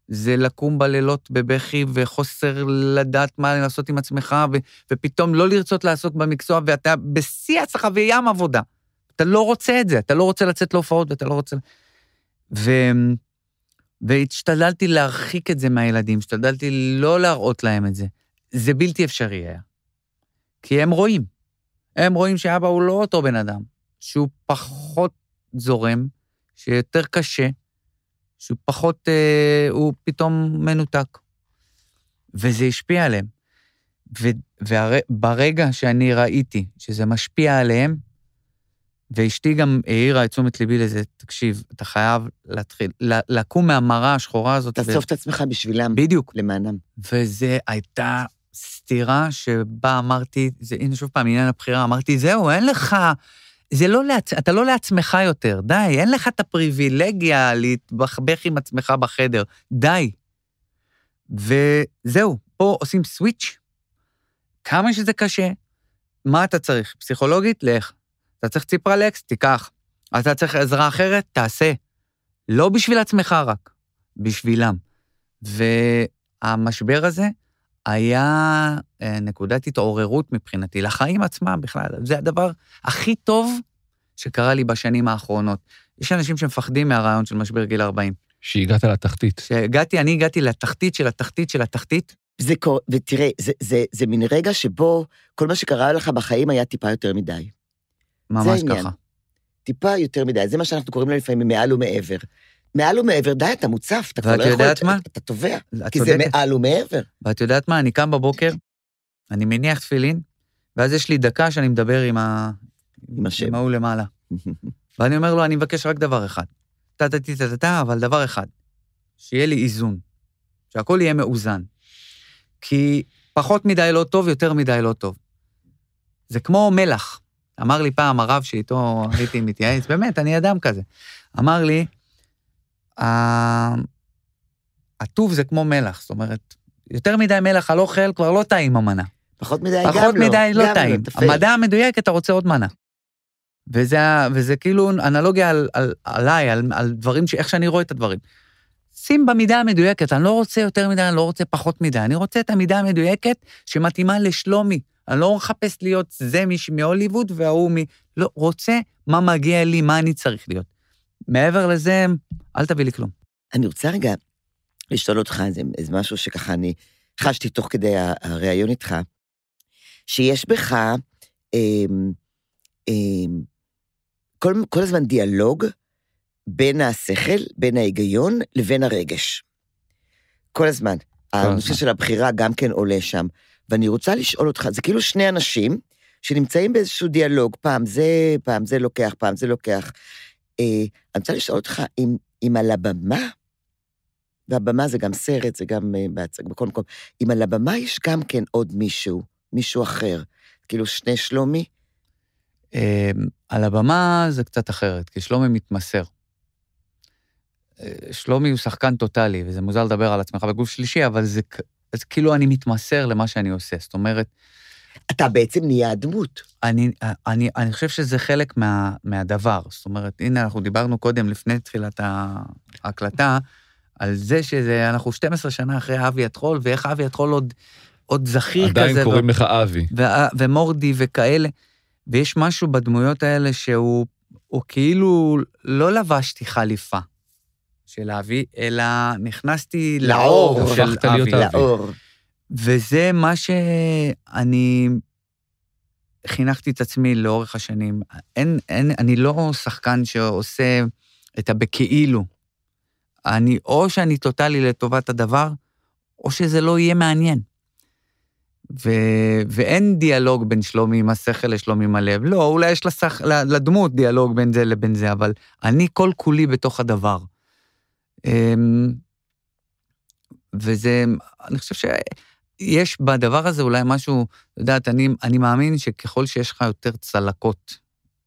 זה לקום בלילות בבכי וחוסר לדעת מה לעשות עם עצמך, ו... ופתאום לא לרצות לעסוק במקצוע, ואתה בשיא הצלחה וים עבודה. אתה לא רוצה את זה, אתה לא רוצה לצאת להופעות ואתה לא רוצה... ו... והשתדלתי להרחיק את זה מהילדים, השתדלתי לא להראות להם את זה. זה בלתי אפשרי היה. כי הם רואים. הם רואים שאבא הוא לא אותו בן אדם, שהוא פחות זורם, שיותר קשה, שהוא פחות, אה, הוא פתאום מנותק. וזה השפיע עליהם. וברגע שאני ראיתי שזה משפיע עליהם, ואשתי גם העירה את תשומת ליבי לזה, תקשיב, אתה חייב להתחיל, לקום מהמראה השחורה הזאת. תאסוף ו... את עצמך בשבילם. בדיוק. למענם. וזה הייתה סתירה שבה אמרתי, זה, הנה שוב פעם, עניין הבחירה, אמרתי, זהו, אין לך, זה לא לעצ... אתה לא לעצמך יותר, די, אין לך את הפריבילגיה להתבחבך עם עצמך בחדר, די. וזהו, פה עושים סוויץ'. כמה שזה קשה, מה אתה צריך? פסיכולוגית? לך. אתה צריך ציפרלקס? תיקח. אתה צריך עזרה אחרת? תעשה. לא בשביל עצמך רק, בשבילם. והמשבר הזה היה אה, נקודת התעוררות מבחינתי, לחיים עצמם בכלל. זה הדבר הכי טוב שקרה לי בשנים האחרונות. יש אנשים שמפחדים מהרעיון של משבר גיל 40. שהגעת לתחתית. שהגעתי, אני הגעתי לתחתית של התחתית של התחתית. זה קורה, ותראה, זה, זה, זה מין רגע שבו כל מה שקרה לך בחיים היה טיפה יותר מדי. ממש ככה. טיפה יותר מדי, זה מה שאנחנו קוראים לו לפעמים מעל ומעבר. מעל ומעבר, די, אתה מוצף, אתה כבר לא יכול... ואת יודעת? אתה טובע, כי זה מעל ומעבר. ואת יודעת מה? אני קם בבוקר, אני מניח תפילין, ואז יש לי דקה שאני מדבר עם ה... עם השם. עם ההוא למעלה. ואני אומר לו, אני מבקש רק דבר אחד. טה-טה-טה-טה, אבל דבר אחד, שיהיה לי איזון, שהכל יהיה מאוזן. כי פחות מדי לא טוב, יותר מדי לא טוב. זה כמו מלח. אמר לי פעם הרב שאיתו הייתי מתייעץ, באמת, אני אדם כזה. אמר לי, הטוב זה כמו מלח, זאת אומרת, יותר מדי מלח על אוכל כבר לא טעים המנה. פחות מדי גם לא. פחות מדי לא טעים. לא, המדע המדויק, אתה רוצה עוד מנה. וזה, וזה כאילו אנלוגיה על, על, עליי, על, על דברים, ש, איך שאני רואה את הדברים. שים במידה המדויקת, אני לא רוצה יותר מדי, אני לא רוצה פחות מדי, אני רוצה את המידה המדויקת שמתאימה לשלומי. אני לא מחפש להיות זה מישהו מהוליווד וההוא מ... לא, רוצה מה מגיע לי, מה אני צריך להיות. מעבר לזה, אל תביא לי כלום. אני רוצה רגע לשאול אותך איזה, משהו שככה אני חשתי תוך כדי הריאיון איתך, שיש בך אה, אה, כל, כל הזמן דיאלוג בין השכל, בין ההיגיון, לבין הרגש. כל הזמן. הנושא של הבחירה גם כן עולה שם. ואני רוצה לשאול אותך, זה כאילו שני אנשים שנמצאים באיזשהו דיאלוג, פעם זה, פעם זה לוקח, פעם זה לוקח. אה, אני רוצה לשאול אותך, אם, אם על הבמה, והבמה זה גם סרט, זה גם אה, בהצג, בכל מקום, אם על הבמה יש גם כן עוד מישהו, מישהו אחר, כאילו שני שלומי? אה, על הבמה זה קצת אחרת, כי שלומי מתמסר. אה, שלומי הוא שחקן טוטאלי, וזה מוזר לדבר על עצמך בגוף שלישי, אבל זה, זה כאילו אני מתמסר למה שאני עושה. זאת אומרת... אתה בעצם נהיה הדמות. אני, אני, אני חושב שזה חלק מה, מהדבר. זאת אומרת, הנה, אנחנו דיברנו קודם, לפני תחילת ההקלטה, על זה שאנחנו 12 שנה אחרי אבי הטחול, ואיך אבי הטחול עוד, עוד זכיר עדיין כזה. עדיין קוראים ו... לך אבי. ו, ומורדי וכאלה. ויש משהו בדמויות האלה שהוא כאילו לא לבשתי חליפה של אבי, אלא נכנסתי לאור, לאור של אבי. לאור. וזה מה שאני חינכתי את עצמי לאורך השנים. אין, אין, אני לא שחקן שעושה את הבכאילו. אני, או שאני טוטאלי לטובת הדבר, או שזה לא יהיה מעניין. ו... ואין דיאלוג בין שלומי עם השכל לשלומי עם הלב. לא, אולי יש לשח... לדמות דיאלוג בין זה לבין זה, אבל אני כל כולי בתוך הדבר. אמ, וזה, אני חושב שיש בדבר הזה אולי משהו, את יודעת, אני, אני מאמין שככל שיש לך יותר צלקות,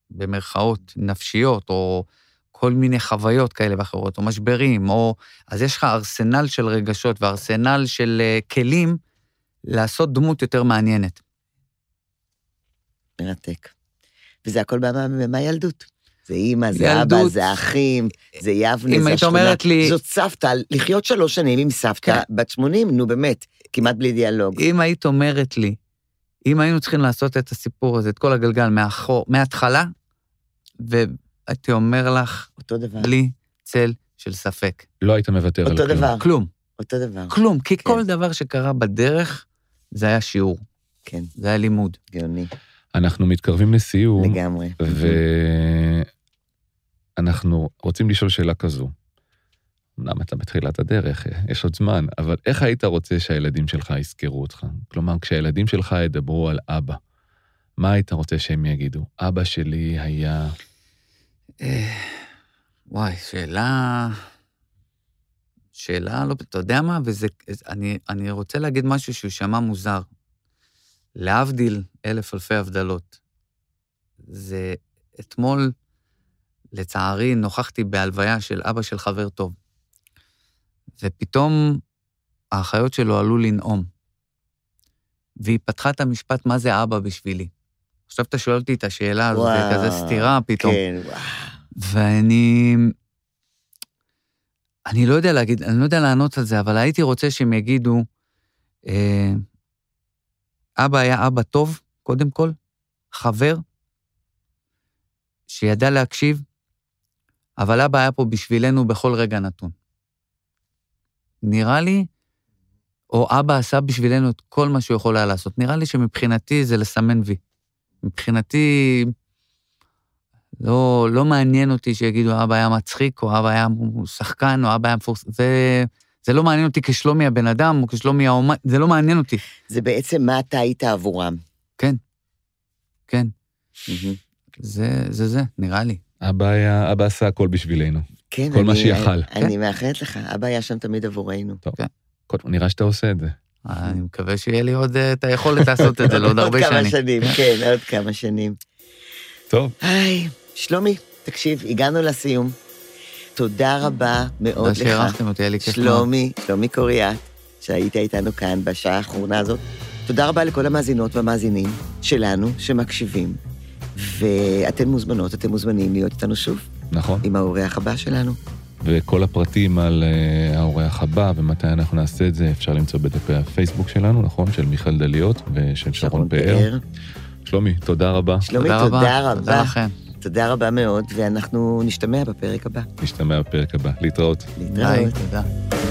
במרכאות, נפשיות, או כל מיני חוויות כאלה ואחרות, או משברים, או... אז יש לך ארסנל של רגשות וארסנל של uh, כלים לעשות דמות יותר מעניינת. מרתק. וזה הכל בא מהילדות. זה אימא, זה ילדות. אבא, זה אחים, זה יבנה, זה השכונה. אם היית אומרת לי... זאת סבתא, לחיות שלוש שנים עם סבתא כן. בת 80, נו באמת, כמעט בלי דיאלוג. אם היית אומרת לי, אם היינו צריכים לעשות את הסיפור הזה, את כל הגלגל מאחור, מההתחלה, והייתי אומר לך, אותו דבר. בלי צל של ספק. לא היית מוותר על אותו כלום. דבר. כלום, אותו דבר. כלום, כי כן. כל דבר שקרה בדרך, זה היה שיעור, כן, זה היה לימוד. גאוני. אנחנו מתקרבים לסיום, לגמרי. ואנחנו רוצים לשאול שאלה כזו. אמנם אתה בתחילת הדרך, יש עוד זמן, אבל איך היית רוצה שהילדים שלך יזכרו אותך? כלומר, כשהילדים שלך ידברו על אבא, מה היית רוצה שהם יגידו? אבא שלי היה... אה, וואי, שאלה... שאלה, לא, אתה יודע מה? וזה, אני, אני רוצה להגיד משהו שהוא שמע מוזר. להבדיל אלף אלפי הבדלות. זה אתמול, לצערי, נוכחתי בהלוויה של אבא של חבר טוב. ופתאום האחיות שלו עלו לנאום. והיא פתחה את המשפט, מה זה אבא בשבילי? עכשיו אתה שואל אותי את השאלה הזאת, זה כזה סתירה פתאום. כן, וואו. ואני... אני לא יודע להגיד, אני לא יודע לענות על זה, אבל הייתי רוצה שהם יגידו, אה, אבא היה אבא טוב, קודם כל, חבר, שידע להקשיב, אבל אבא היה פה בשבילנו בכל רגע נתון. נראה לי, או אבא עשה בשבילנו את כל מה שהוא יכול היה לעשות. נראה לי שמבחינתי זה לסמן וי. מבחינתי, לא, לא מעניין אותי שיגידו, אבא היה מצחיק, או אבא היה שחקן, או אבא היה מפורסם. זה, זה לא מעניין אותי כשלומי הבן אדם, או כשלומי האומן, זה לא מעניין אותי. זה בעצם מה אתה היית עבורם. כן, כן. זה זה, זה נראה לי. אבא היה, אבא עשה הכל בשבילנו. כן, כל מה אני- שיכל. אני מאחלת לך, אבא היה שם תמיד עבורנו. קודם, נראה שאתה עושה את זה. אני מקווה שיהיה לי עוד אה, את היכולת לעשות את זה לעוד הרבה עוד כמה שנים. שנים, כן, עוד כמה שנים. טוב, היי, שלומי, תקשיב, הגענו לסיום. תודה רבה מאוד תודה לך. שהערכתם אותי, היה לי כיף. שלומי, שלומי קוריאט, שהיית איתנו כאן בשעה האחרונה הזאת. תודה רבה לכל המאזינות והמאזינים שלנו שמקשיבים, ואתן מוזמנות, אתם מוזמנים להיות איתנו שוב נכון. עם האורח הבא שלנו. וכל הפרטים על uh, האורח הבא ומתי אנחנו נעשה את זה, אפשר למצוא בדפי הפייסבוק שלנו, נכון? של מיכאל דליות ושל שרון פאר. שלומי, תודה רבה. שלומי, תודה תודה. רבה. תודה לכם. תודה רבה מאוד, ואנחנו נשתמע בפרק הבא. נשתמע בפרק הבא. להתראות. ביי, להתראות. תודה.